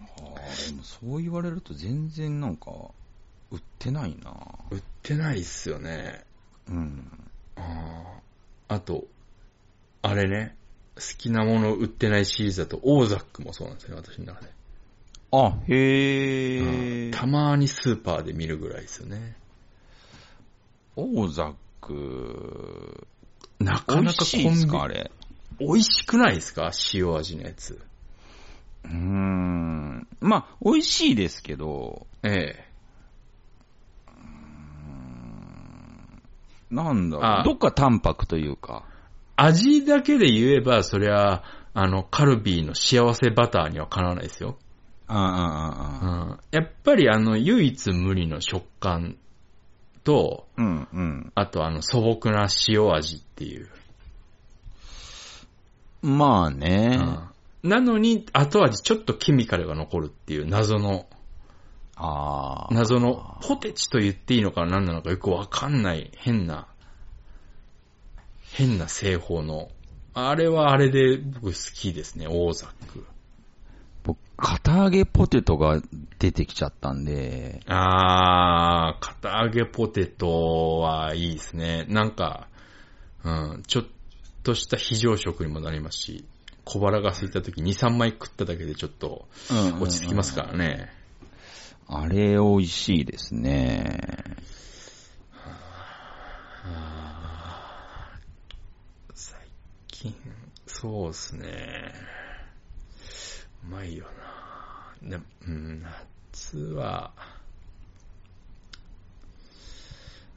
あーでもそう言われると全然なんか、売ってないな売ってないっすよね。うん。あーあと、あれね、好きなもの売ってないシリーズだと、オーザックもそうなんですよね、私の中で。あ、へうんー。たまにスーパーで見るぐらいですよね。オーザック、なかなか美味しいコンビですかあれ？美味しくないですか？塩味のやつ。うーん。まあ、美味しいですけど、ええ。なんだろあう。どっか淡白というか。味だけで言えば、そりゃ、あの、カルビーの幸せバターにはかなわないですよ。ああ、ああ、あうん。やっぱりあの、唯一無二の食感と、あ。うん、うん。あとあの、素朴な塩味っていう。まあね。うん。なのに、後味ちょっとケミカルが残るっていう謎の、ああ。謎の、ポテチと言っていいのか何なのかよくわかんない変な、変な製法の、あれはあれで僕好きですね、オーザック。僕、片揚げポテトが出てきちゃったんで、あー、片揚げポテトはいいですね。なんか、うん、ちょっとした非常食にもなりますし、小腹が空いた時2、3枚食っただけでちょっと落ち着きますからね。あれ美味しいですね。最近、そうですね。うまいよな。でうん、夏は、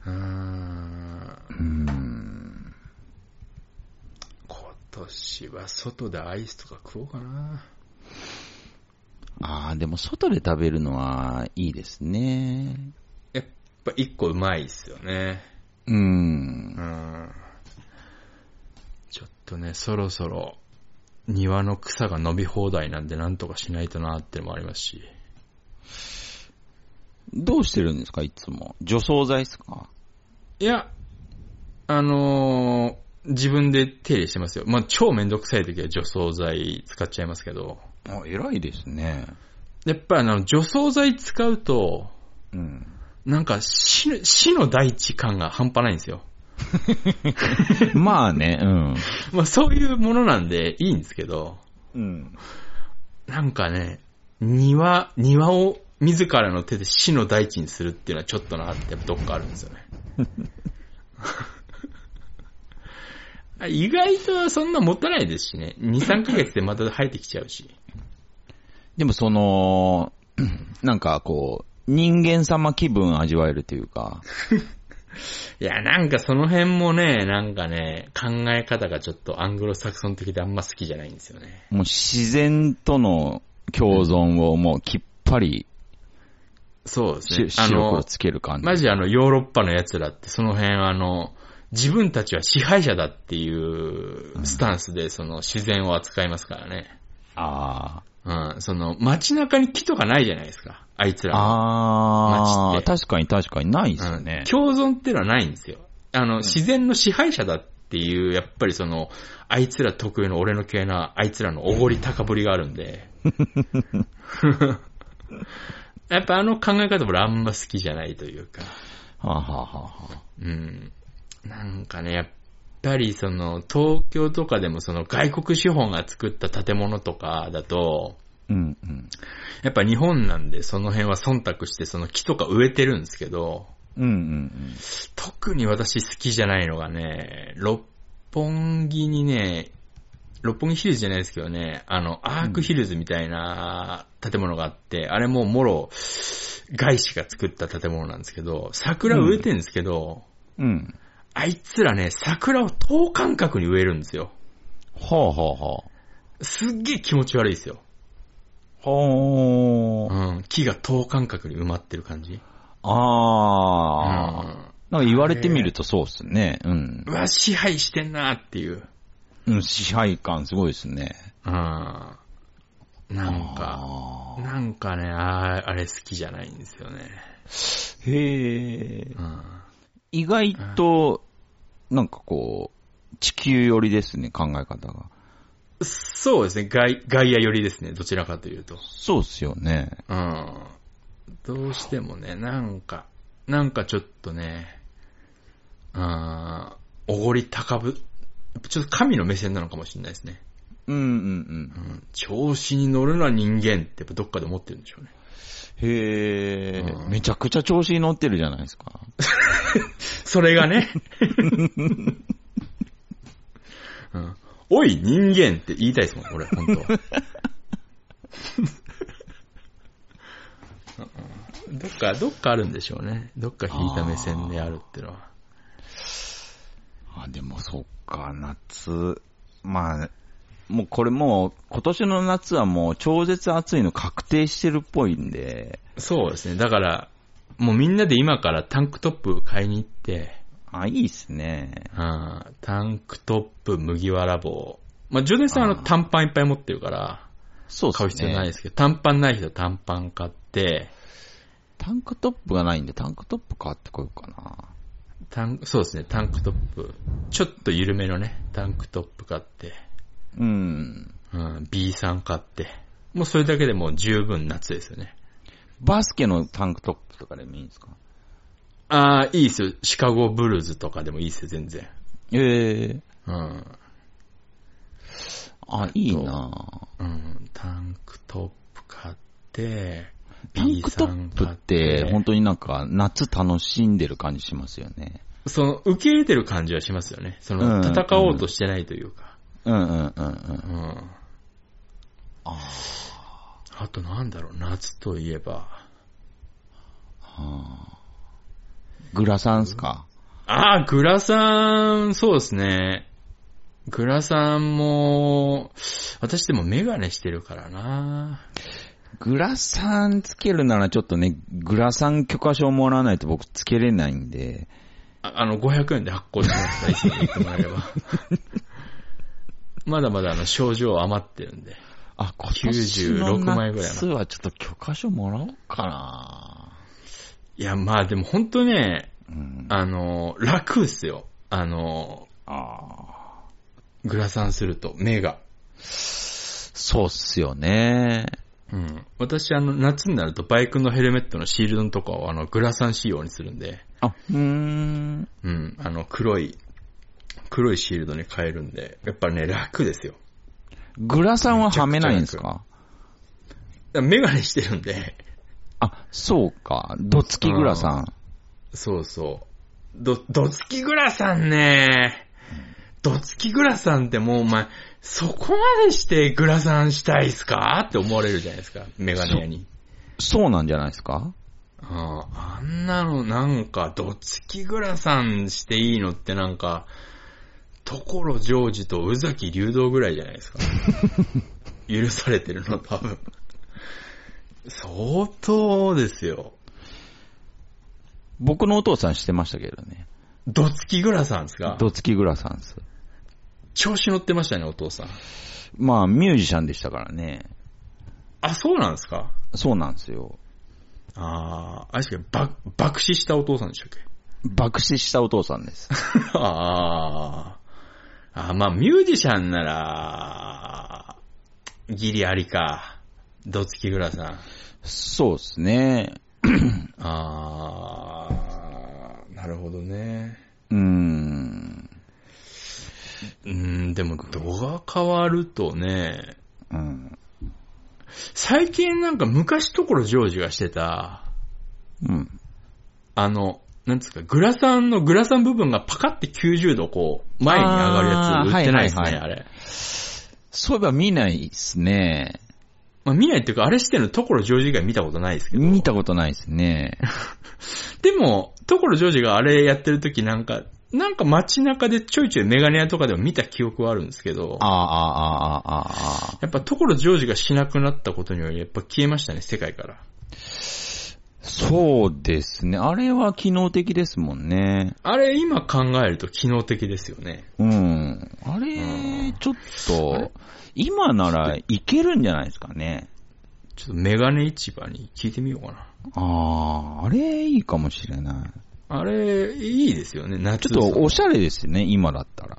うーん。うん。今年は外でアイスとか食おうかな。ああ、でも外で食べるのはいいですね。やっぱ一個うまいっすよね。うんう。ん。とね、そろそろ庭の草が伸び放題なんでなんとかしないとなってのもありますし。どうしてるんですか、いつも。除草剤ですか？いや、あのー自分で手入れしてますよ。まあ、超めんどくさい時は除草剤使っちゃいますけど。あ、偉いですね。やっぱりあの、除草剤使うと、うん。なんか死の、死の大地感が半端ないんですよ。<laughs> まあね、うん。まあそういうものなんでいいんですけど、うん。なんかね、庭、庭を自らの手で死の大地にするっていうのはちょっとなってどっかあるんですよね。あ <laughs> 意外とそんな持たないですしね。2、3ヶ月でまた生えてきちゃうし。でもその、<clears throat> なんかこう、人間様気分味わえるというか、<laughs> いや、なんかその辺もね、なんかね、考え方がちょっとアングロサクソン的であんま好きじゃないんですよね。もう自然との共存をもうきっぱりそうですねし。あのつける感じ。マジあの、ヨーロッパの奴らってその辺あの、自分たちは支配者だっていうスタンスでその自然を扱いますからね。あうん、その街中に木とかないじゃないですか。あいつあ。らは。ああ、確かに確かにないですよねうん。共存っていうのはないんですよ。あの、自然の支配者だっていう、やっぱりその、あいつら特有の俺の系な、あいつらのおごり高ぶりがあるんで。<laughs> やっぱあの考え方俺あんま好きじゃないというか。はあ、はあはあはあ、うん。なんかね、やっぱりその、東京とかでもその外国資本が作った建物とかだと、うんうん。やっぱ日本なんでその辺は忖度してその木とか植えてるんですけど、うんうん特に私好きじゃないのがね、六本木にね、六本木ヒルズじゃないですけどね、あの、アークヒルズみたいな建物があって、あれもうもろ、外資が作った建物なんですけど、桜植えてるんですけど、うん。うん。あいつらね、桜を等間隔に植えるんですよ。はあはあはすっげえ気持ち悪いですよ。あ。はうん。木が等間隔に埋まってる感じ。あ。ああ。うんなんか言われてみるとそうっすね。うんう。わ、支配してんなっていう。うん、支配感すごいですね。うん。なんか、なんかね、ああれ好きじゃないんですよね。へえ。うん。意外と、なんかこう、地球寄りですね、考え方が。そうですね、外、外野寄りですね、どちらかというと。そうっすよね。うん。どうしてもね、なんか、なんかちょっとね、あーおごり高ぶ、ちょっと神の目線なのかもしれないですね。うんうんうん。うん。調子に乗るのは人間ってやっぱどっかで思ってるんでしょうね。へえ、うんめちゃくちゃ調子に乗ってるじゃないですか。<laughs> それがね。うん、おい、人間って言いたいですもん、俺、本当どっか、どっかあるんでしょうね。どっか引いた目線であるってのは。あ、でもそっか、夏。まあ、もうこれもう、今年の夏はもう超絶暑いの確定してるっぽいんで、そうですね。だから、もうみんなで今からタンクトップ買いに行って、あ、いいっすね。うん、タンクトップ、麦わら帽。まあ、ジョネさんは短パンいっぱい持ってるから、そうっすね。買う必要ないですけど、短パンない人は短パン買って、タンクトップがないんで、タンクトップ買ってこようかな。タンそうですね、タンクトップ。ちょっと緩めのね、タンクトップ買って、うん。うん、B さん買って。もうそれだけでもう十分夏ですよね。バスケのタンクトップとかでもいいんですか？ああ、いいですよ。シカゴブルーズとかでもいいですよ、全然。ええうん。あ、いいなうん、タンクトップ買って、タン B クトップ買って、本当になんか夏楽しんでる感じしますよね。その、受け入れてる感じはしますよね。その、うん戦おうとしてないというか。うんうんうんうん。うん。ああとなんだろう、夏といえば。あ。グラサンっすか？ああ、グラサン、そうですね。グラサンも、私でもメガネしてるからな。グラサンつけるならちょっとね、グラサン許可証もらわないと僕つけれないんで、ああの、500円で発行しますから、いつも言ってもらえれば。<laughs> まだまだあの、症状余ってるんで。あ、今年の96枚ぐらい夏はちょっと許可証もらおうかな。いや、まあでも本当ね、うん、あの、楽っすよ。あの、あグラサンすると、目が。そうっすよね。うん。私、あの、夏になるとバイクのヘルメットのシールドのとかを、あの、グラサン仕様にするんで、あ、うーん。うん。あの、黒い、黒いシールドに変えるんで、やっぱね、楽ですよ。グラサンははめないんですか？メガネしてるんで、あ、そうか。どつきグラサン。そうそう。ど、どつきグラサンね。どつきグラサンってもうお前、そこまでしてグラサンしたいっすか？って思われるじゃないですか。メガネ屋に。そうなんじゃないですか？あああんなのなんか、どつきグラサンしていいのってなんか、所ジョージと宇崎竜道ぐらいじゃないですか。<laughs> 許されてるの多分。相当ですよ。僕のお父さんしてましたけどね。どつきグラサンですか？どつきグラサンです。調子乗ってましたね、お父さん。まあ、ミュージシャンでしたからね。あ、そうなんですか？そうなんですよ。ああ、あれです爆死したお父さんでしたっけ？爆死したお父さんです。<laughs> ああ。あまあ、ミュージシャンなら、ギリありか。どつきグラさん。そうですね。ああ、なるほどね。うーん。うーん、でも、度が変わるとね、うん。最近なんか昔ところジョージがしてた、うん。あの、なんですか、グラサンのグラサン部分がパカって90度こう、前に上がるやつ売ってないですね、あーはいはいはいあれ。そういえば見ないですね。まあ見ないっていうか、あれしてるのところジョージ以外見たことないですけど。見たことないですね。<laughs> でも、ところジョージがあれやってる時なんか、なんか街中でちょいちょいメガネ屋とかでも見た記憶はあるんですけどあ、あ、ああ、ああ、ああ。やっぱところジョージがしなくなったことにより、やっぱ消えましたね、世界から。そうですね。あれは機能的ですもんね。あれ今考えると機能的ですよね。うん。あうれん、ちょっと、今ならいけるんじゃないですかね。ちょっとメガネ市場に聞いてみようかな。ああ、あれいいかもしれない。あれ、いいですよね、夏ちょっとおしゃれですね、今だったら。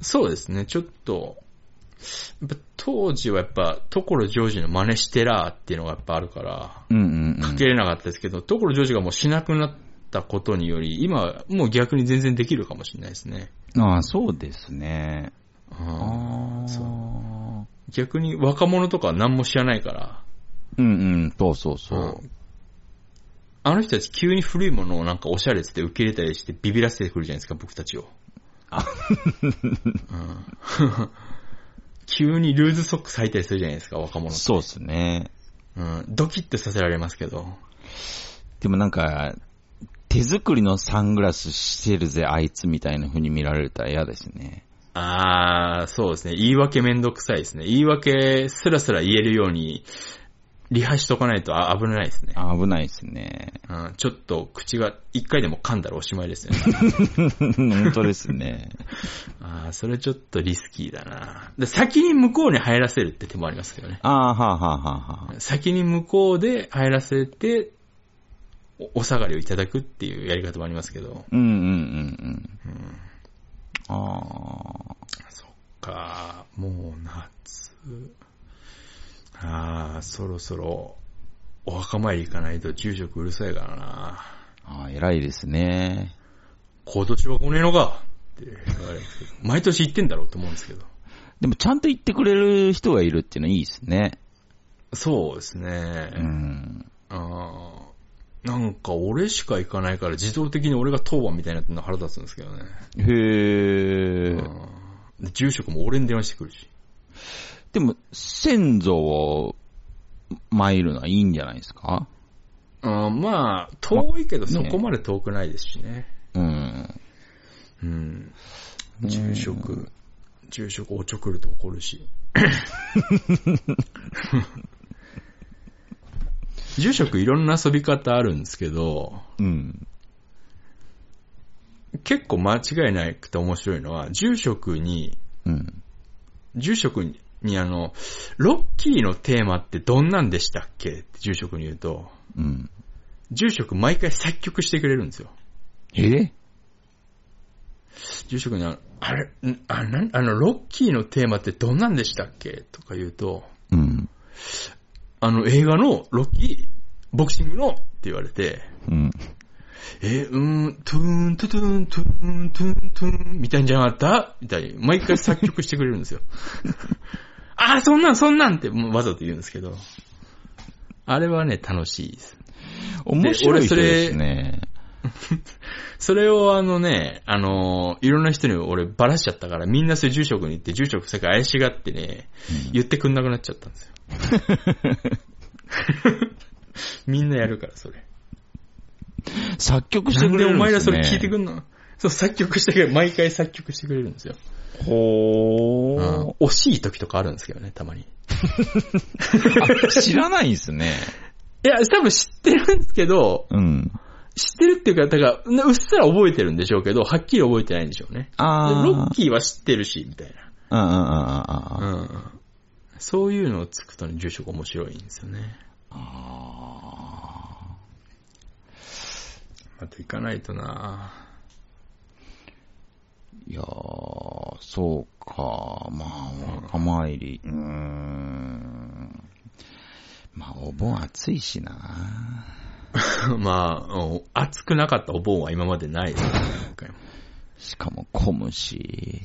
そうですね、ちょっと、当時はやっぱ、ところジョージの真似してらーっていうのがやっぱあるから、うんうん、うん。かけれなかったですけど、ところジョージがもうしなくなったことにより、今はもう逆に全然できるかもしれないですね。ああ、そうですね。ああそうあ。逆に若者とかは何も知らないから、うんうん、そうそうそう。うんあの人たち急に古いものをなんかおしゃれつって受け入れたりしてビビらせてくるじゃないですか、僕たちを。うん <laughs> 急にルーズソックス履いたりするじゃないですか、若者って。そうですね。うん。ドキッとさせられますけど。でもなんか、手作りのサングラスしてるぜ、あいつみたいな風に見られたら嫌ですね。あー、そうですね。言い訳めんどくさいですね。言い訳すらすら言えるように、リハしとかないとあ危ないですね。あ危ないですね。うん、ちょっと口が一回でも噛んだらおしまいですよね。<laughs> 本当ですね。<laughs> あー、それちょっとリスキーだな。で先に向こうに入らせるって手もありますけどね。ああ、はあ、はあ、はあ、はあ。先に向こうで入らせて、おお下がりをいただくっていうやり方もありますけど。うんうんうんうん。うん、ああ。そっか、もう夏。ああ、そろそろ、お墓参り行かないと住職うるさいからな。ああ、偉いですね。今年は来ねえのかって言われるんですけど、毎年行ってんだろうと思うんですけど。でもちゃんと言ってくれる人がいるっていうのはいいですね。そうですね。うん。あーなんか俺しか行かないから自動的に俺が当番みたいになってるの腹立つんですけどね。へえ。住職も俺に電話してくるし。でも、先祖を参るのはいいんじゃないですか？あまあ、遠いけどそこまで遠くないですしね。うん。うん。住職、住職おちょくると怒るし。<laughs> 住職いろんな遊び方あるんですけど、うん。結構間違いなくて面白いのは、住職に、うん。住職ににあの、ロッキーのテーマってどんなんでしたっけ？って住職に言うと、うん。住職毎回作曲してくれるんですよ。え？住職にあの、あれ、ん？あなん？あの、ロッキーのテーマってどんなんでしたっけ？とか言うと、うん。あの映画のロッキー、ボクシングの？って言われて、うん。えうーん、トゥーン、トゥトゥーン、トゥーン、トゥーン、トゥーン、みたいんじゃなかった？みたいに、毎回作曲してくれるんですよ。<laughs> あー、そんなん、そんなんってわざと言うんですけど、あれはね、楽しいです。面白い人ですね。<laughs> それをあのね、あのーいろんな人に俺ばらしちゃったから、みんなそういう住職に行って、住職さ怪しがってね、言ってくんなくなっちゃったんですよ。<laughs> みんなやるから、それ。作曲してなんでおくれるんですね。前らそれ聞いてくんの？そう、作曲してくれる。毎回作曲してくれるんですよ。ほうんー。惜しい時とかあるんですけどね、たまに。<laughs> あ知らないんですね。いや、多分知ってるんですけど、うん。知ってるっていうか、だから、うっすら覚えてるんでしょうけど、はっきり覚えてないんでしょうね。であー。ロッキーは知ってるし、みたいうんうんうんうんうん。な。うん。そういうのをつくとね、住職面白いんですよね。あまた行かないとなーいやー、そうか。まあ、若参り。うーん。まあ、お盆暑いしな。<laughs> まあ、お暑くなかったお盆は今までないですからね、今回も。しかも混むし。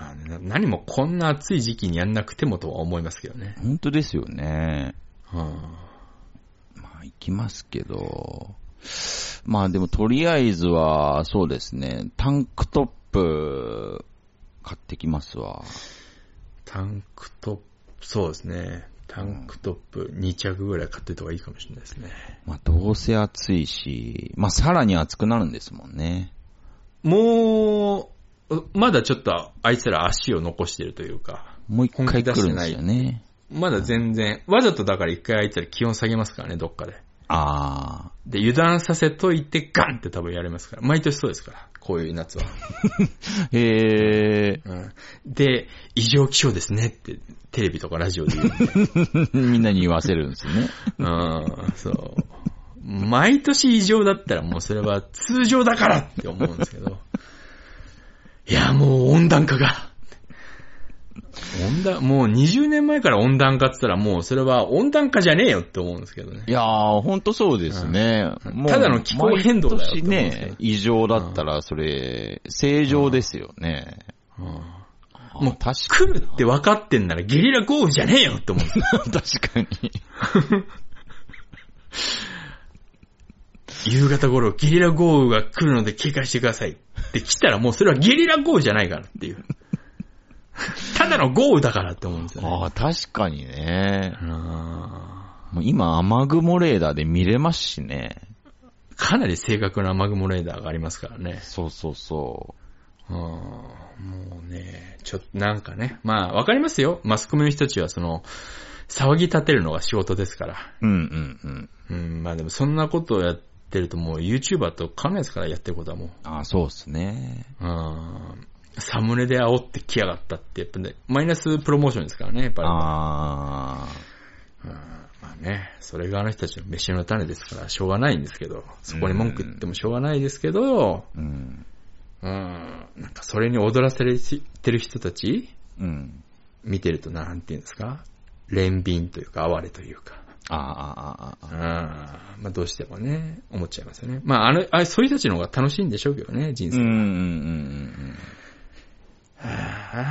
まあね、な何もこんな暑い時期にやんなくてもとは思いますけどね。本当ですよね。うんまあ、行きますけど。まあでもとりあえずは、そうですね、タンクトップ、買ってきますわ。タンクトップ、そうですね。タンクトップ2着ぐらい買ってた方がいいかもしれないですね。まあどうせ暑いし、まあさらに暑くなるんですもんね。もう、まだちょっとあいつら足を残してるというか、もう一回来るんですよね。まだ全然、わざとだから一回あいつら気温下げますからね、どっかで。あで、油断させといてガンって多分やれますから。毎年そうですから、こういう夏は。<laughs> ー。へうん、で、異常気象ですねって、テレビとかラジオで言う。<laughs> みんなに言わせるんですね。<laughs> うん、そう。毎年異常だったらもうそれは通常だからって思うんですけど。いや、もう温暖化が。温暖、もう20年前から温暖化って言ったらもうそれは温暖化じゃねえよって思うんですけどねい。やー、ほんとそうですね。うんもうただの気候変動だよってね、異常だったら、それ、正常ですよね。うんもう確か来るって分かってんならゲリラ豪雨じゃねえよって思うんですよ。<laughs> 確かに。<laughs> 夕方頃ゲリラ豪雨が来るので警戒してくださいって来たらもうそれはゲリラ豪雨じゃないからっていう。<laughs> ただの豪雨だからって思うんですよね。ああ、確かにね。あもう今、雨雲レーダーで見れますしね。ーかなり正確な雨雲レーダーがありますからね。そうそうそうんもうね、ちょっとなんかね、まあわかりますよ。マスコミの人たちはその、騒ぎ立てるのが仕事ですから。う。うんうんうん。うん、まあでもそんなことをやってるともう YouTuber と変わんないですから、やってることはもう。ああ、そうですね。うんサムネで煽ってきやがったって、やっぱね、マイナスプロモーションですからね、やっぱり。あうんまあね、それがあの人たちの飯の種ですから、しょうがないんですけど、そこに文句言ってもしょうがないですけど、あ、うん。うん、なんかそれに踊らせてる人たち、うん。見てるとなんていうんですか、憐憫というか、哀れというか、ああ、ああ、あうんあ。まあどうしてもね、思っちゃいますよね。まああの、あそういう人たちの方が楽しいんでしょうけどね、人生。うんうんうんうんはあ、本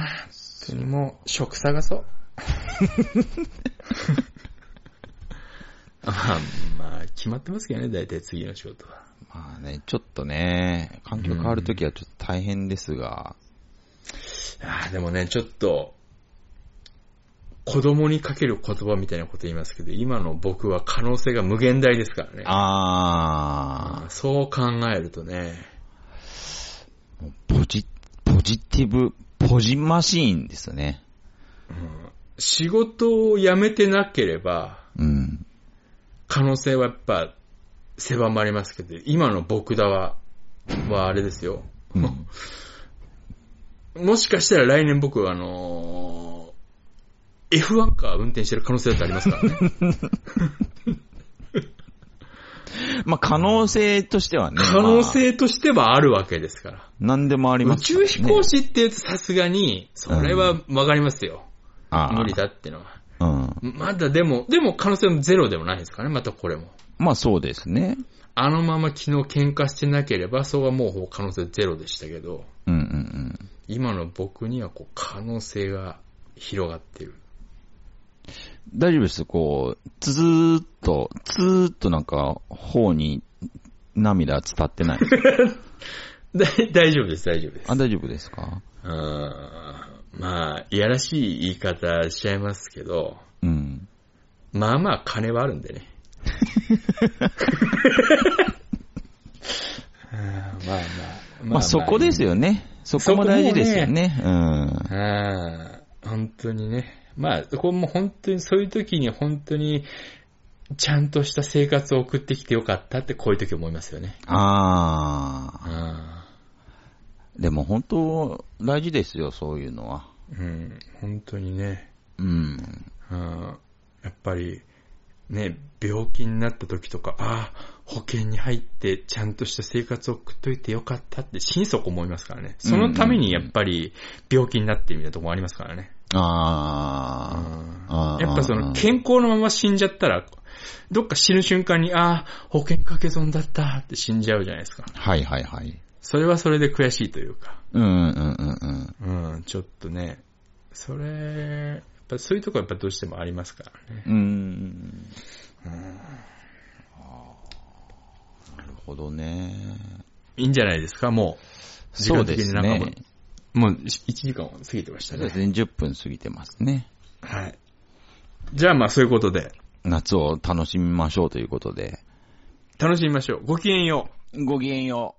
当にもう、職探そう。<laughs> まあ、まあ、決まってますけどね、大体次の仕事は。まあね、ちょっとね、環境変わるときはちょっと大変ですが、ああ、でもね、ちょっと、子供にかける言葉みたいなこと言いますけど、今の僕は可能性が無限大ですからね。あそう考えるとね、ー、ポジ、ポジティブ、ポジマシーンですね。仕事を辞めてなければ、うん。可能性はやっぱ狭まりますけど、今の僕だは、はあれですよ。うんもしかしたら来年僕はあのー F1 カー運転してる可能性だってありますからね。<laughs> まあ、可能性としてはね。可能性としてはあるわけですから。まあ何でもありま宇すね、宙飛行士って言うとさすがに、それはわかりますよ。あー無理だってのは。うん。まだでも、でも可能性もゼロでもないですからね、またこれも。まあ、そうですね。あのまま昨日喧嘩してなければ、それはもう可能性ゼロでしたけど、うんうんうん。今の僕にはこう可能性が広がってる。大丈夫です。こう、つーっと、つーっとなんか、頬に涙伝ってない。<laughs> だ大丈夫です、大丈夫です。あ、大丈夫ですか？うーんまあ、いやらしい言い方しちゃいますけど、うん。まあまあ金はあるんでね。<laughs> うんまあまあ。まあ、そこですよね。そこも大事ですよね。うん。ああ、本当にね。まあ、これも本当に、そういう時に本当に、ちゃんとした生活を送ってきてよかったってこういう時思いますよね。ああ。あでも本当、大事ですよ、そういうのは。うん、本当にね。うん。うんやっぱり、ね、病気になった時とか、ああ、保険に入ってちゃんとした生活を送っといてよかったって心底思いますからね。そのためにやっぱり病気になってみたいなところありますからね。ああ。あーやっぱその健康のまま死んじゃったら、どっか死ぬ瞬間に、ああ、保険掛け損だったって死んじゃうじゃないですか。はいはいはい。それはそれで悔しいというか、うんうんうんうん。うん、ちょっとね、それ、やっぱそういうとこやっぱどうしてもありますからね。うーん。なるほどね。いいんじゃないですか、もう。そうですね。もう1時間を過ぎてましたね。そうですね。10分過ぎてますね。はい。じゃあまあそういうことで、夏を楽しみましょうということで。楽しみましょう。ごきげんよう。ごきげんよう。